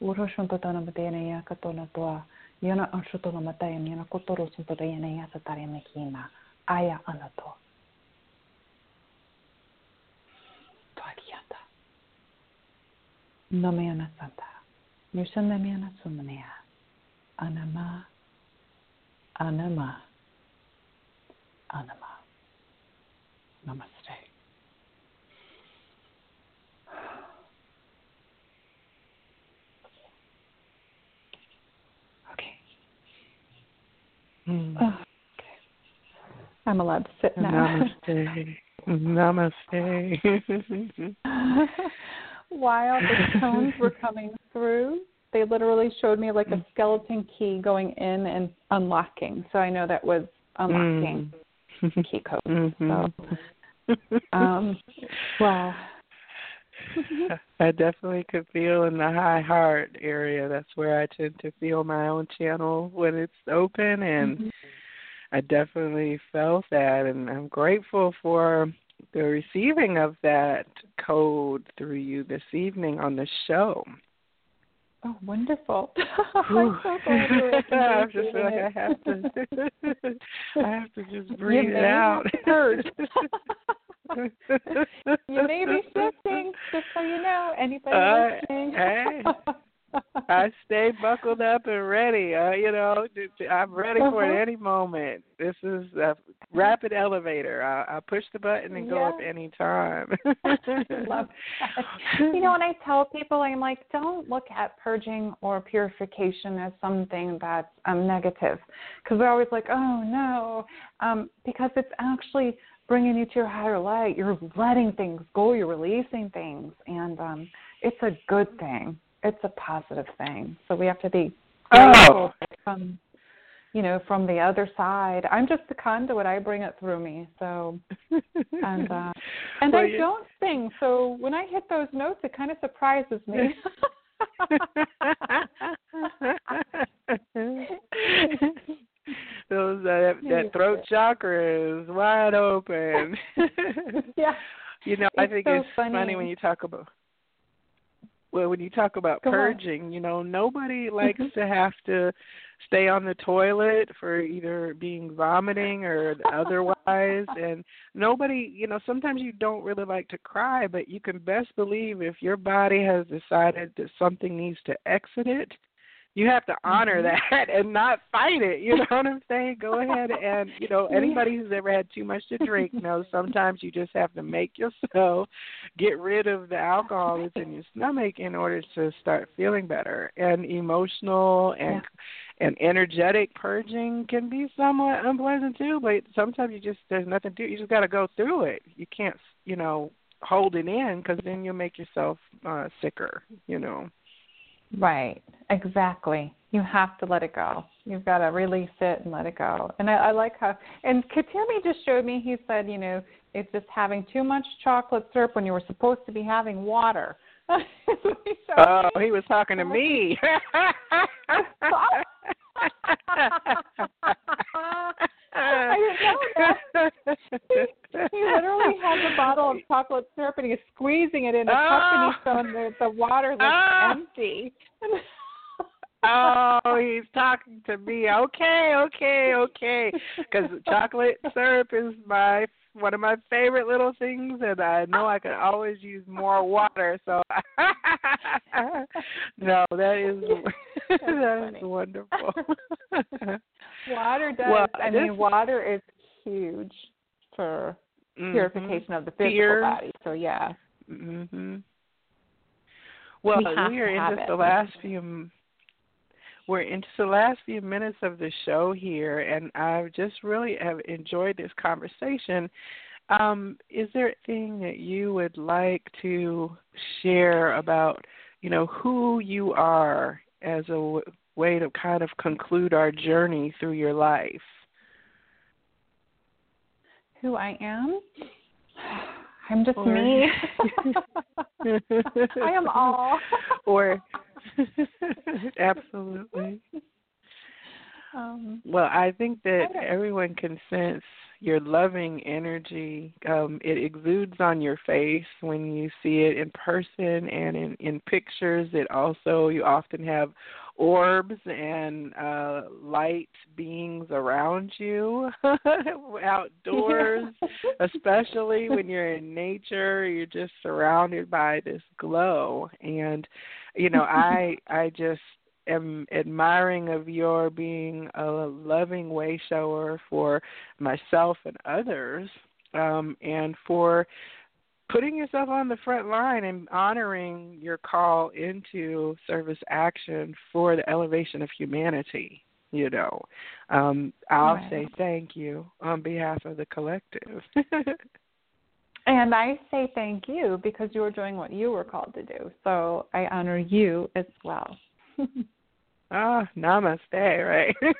urosun totona mä tein ja katona tuo, jona on sutona mä tein, jona kotorusun totona jene ja sataremme hiina, aja anna no Tuadiata. Nomiana santa, nysen nemiana sumnea, anama, anama, anama. Namaste. Mm. Oh, okay. I'm allowed to sit now. Namaste. Namaste. While the tones were coming through, they literally showed me like a skeleton key going in and unlocking. So I know that was unlocking mm. key code. Mm-hmm. So, um, wow. I definitely could feel in the high heart area. That's where I tend to feel my own channel when it's open, and mm-hmm. I definitely felt that, and I'm grateful for the receiving of that code through you this evening on the show. Oh, wonderful! I'm so glad I just feel like I have to. I have to just breathe it out. you may be shifting, just so you know. Anybody uh, listening? hey, I stay buckled up and ready. Uh, you know, I'm ready for it uh-huh. any moment. This is a rapid elevator. I, I push the button and go yeah. up any time. Love. You know, when I tell people, I'm like, don't look at purging or purification as something that's um, negative, because they're always like, oh no, um, because it's actually bringing you to your higher light. You're letting things go. You're releasing things, and um, it's a good thing. It's a positive thing. So we have to be grateful oh. from, you know, from the other side. I'm just the conduit. I bring it through me. So, and uh, and well, I you... don't sing. So when I hit those notes, it kind of surprises me. Those uh, that, that throat chakra is wide open. yeah. You know, I think so it's funny. funny when you talk about well, when you talk about Go purging, on. you know, nobody likes mm-hmm. to have to stay on the toilet for either being vomiting or otherwise and nobody you know sometimes you don't really like to cry but you can best believe if your body has decided that something needs to exit it you have to honor mm-hmm. that and not fight it. You know what I'm saying? Go ahead and you know anybody who's ever had too much to drink knows sometimes you just have to make yourself get rid of the alcohol that's in your stomach in order to start feeling better. And emotional and yeah. and energetic purging can be somewhat unpleasant too. But sometimes you just there's nothing to do. you just got to go through it. You can't you know hold it in because then you'll make yourself uh sicker. You know. Right, exactly. You have to let it go. You've got to release it and let it go. And I, I like how, and Kuthumi just showed me, he said, you know, it's just having too much chocolate syrup when you were supposed to be having water. oh, he was talking to me. I didn't know that. He, he literally has a bottle of chocolate syrup and he's squeezing it in a oh. cup and he's oh. showing the, the water looks oh. empty. oh, he's talking to me. Okay, okay, okay. Because chocolate syrup is my one of my favorite little things, and I know I could always use more water. So, no, that is that is wonderful. Water does. Well, I mean, water is huge for mm-hmm. purification of the physical body. So yeah. Mhm. Well, we, we are into the last few we're into the last few minutes of the show here, and I just really have enjoyed this conversation. Um, is there anything that you would like to share about, you know, who you are as a way to kind of conclude our journey through your life? Who I am? I'm just or, me. I am all. or Absolutely. Um, well, I think that everyone can sense your loving energy. Um, it exudes on your face when you see it in person and in, in pictures. It also, you often have orbs and uh, light beings around you outdoors, especially when you're in nature. You're just surrounded by this glow. And you know, I I just am admiring of your being a loving way shower for myself and others, um, and for putting yourself on the front line and honoring your call into service action for the elevation of humanity. you know. Um, I'll Right. say thank you on behalf of the collective. And I say thank you because you were doing what you were called to do. So I honor you as well. Ah, namaste, right?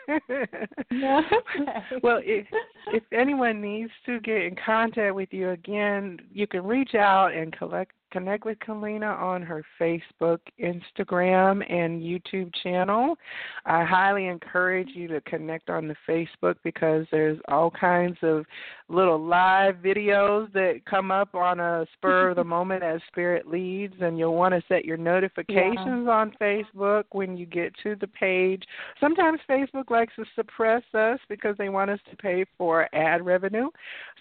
well, if if anyone needs to get in contact with you again, you can reach out and collect connect with Keleena on her Facebook, Instagram, and YouTube channel. I highly encourage you to connect on the Facebook because there's all kinds of little live videos that come up on a spur of the moment as Spirit leads, and you'll want to set your notifications yeah. on Facebook when you get to the page. Sometimes Facebook likes to suppress us because they want us to pay for ad revenue.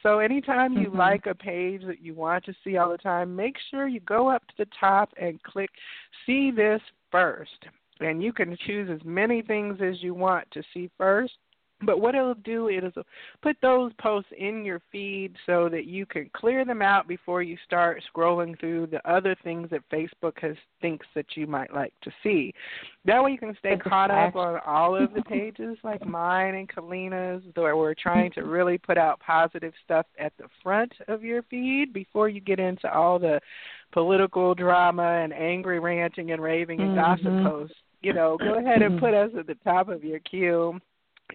So anytime you mm-hmm. like a page that you want to see all the time, make sure you go up to the top and click see this first. And you can choose as many things as you want to see first. But what it'll do is put those posts in your feed so that you can clear them out before you start scrolling through the other things that Facebook has thinks that you might like to see. That way you can stay caught up on all of the pages like mine and Keleena's where we're trying to really put out positive stuff at the front of your feed before you get into all the political drama and angry ranting and raving and mm-hmm. gossip posts. You know, go ahead and put us at the top of your queue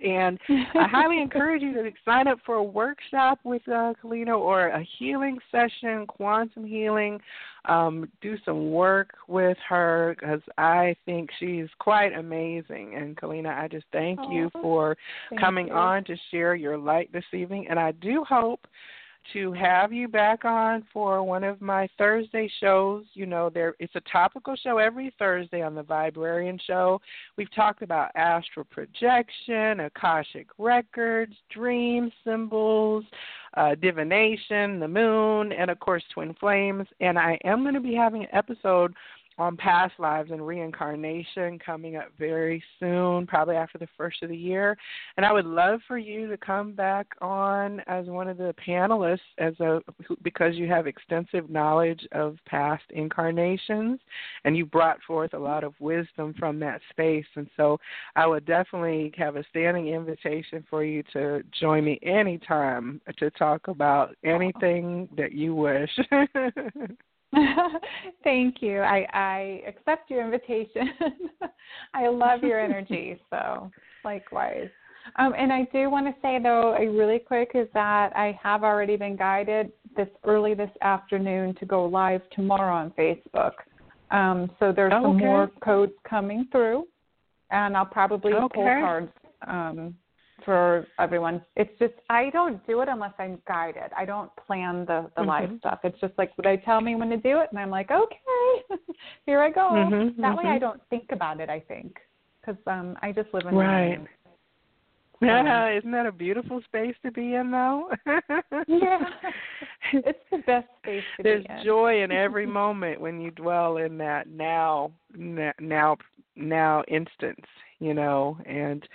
and I highly encourage you to sign up for a workshop with uh, Keleena or a healing session, quantum healing. Um, do some work with her because I think she's quite amazing. And Keleena, I just thank you for thank coming you. on to share your light this evening. And I do hope to have you back on for one of my Thursday shows. You know, there it's a topical show every Thursday on the Viberarian Show. We've talked about astral projection, akashic records, dream symbols, uh, divination, the moon, and of course twin flames. And I am going to be having an episode on past lives and reincarnation coming up very soon, probably after the first of the year. And I would love for you to come back on as one of the panelists as a because you have extensive knowledge of past incarnations and you brought forth a lot of wisdom from that space. And so I would definitely have a standing invitation for you to join me anytime to talk about anything that you wish. Thank you. I, I accept your invitation. I love your energy, so likewise. Um, and I do want to say though, really quick is that I have already been guided this early this afternoon to go live tomorrow on Facebook. Um, so there's oh, some okay. more codes coming through, and I'll probably okay. pull cards um, for everyone. It's just I don't do it unless I'm guided. I don't plan the the mm-hmm. live stuff. It's just like they tell me when to do it, and I'm like, okay, here I go. Mm-hmm, that mm-hmm. way, I don't think about it. I think because um, I just live in right. Yeah, isn't that a beautiful space to be in, though? yeah, it's the best space to There's be in. joy in every moment when you dwell in that now, now, now instance, you know, and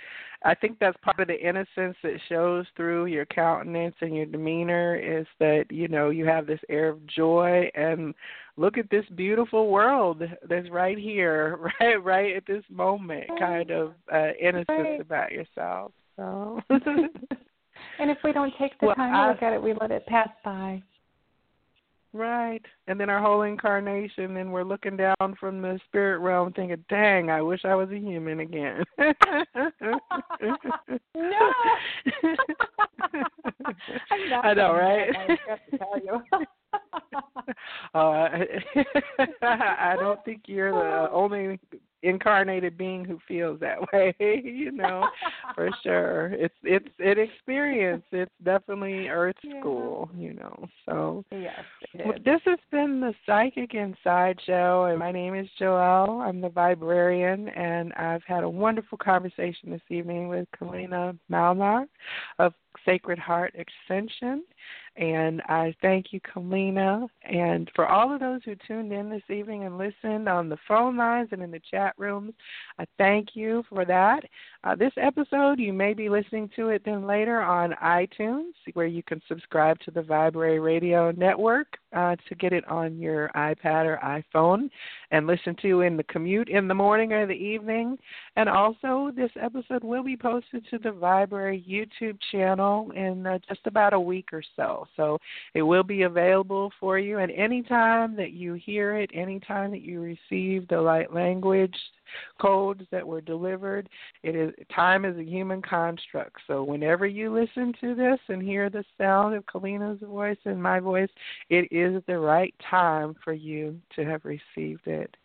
I think that's part of the innocence that shows through your countenance and your demeanor is that you know you have this air of joy and look at this beautiful world that's right here, right, right at this moment, kind of uh, innocence about yourself. So. and if we don't take the well, time to look at it, we let it pass by. Right. And then our whole incarnation, and we're looking down from the spirit realm thinking, dang, I wish I was a human again. no. I know, right? I have to tell you. uh, I don't think you're the only incarnated being who feels that way you know for sure. It's it's an experience. It's definitely earth yeah. school you know so. Yes well, this has been the psychic inside show and my name is joelle. I'm the Viberarian and i've had a wonderful conversation this evening with Keleena Malnar of sacred heart ascension and I thank you, Keleena, and for all of those who tuned in this evening and listened on the phone lines and in the chat rooms. I thank you for that. Uh, this episode, you may be listening to it then later on iTunes, where you can subscribe to the Viberary Radio Network uh, to get it on your iPad or iPhone and listen to in the commute in the morning or the evening. And also, this episode will be posted to the Viberary YouTube channel in uh, just about a week or so. So it will be available for you. And anytime that you hear it, anytime that you receive the light language codes that were delivered, it is time is a human construct. So whenever you listen to this and hear the sound of Keleena's voice and my voice, it is the right time for you to have received it.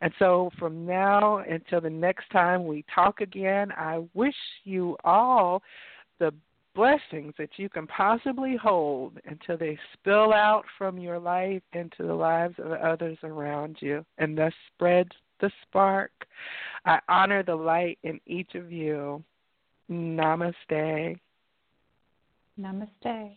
And so from now until the next time we talk again, I wish you all the blessings that you can possibly hold until they spill out from your life into the lives of others around you and thus spread the spark. I honor the light in each of you. Namaste. Namaste.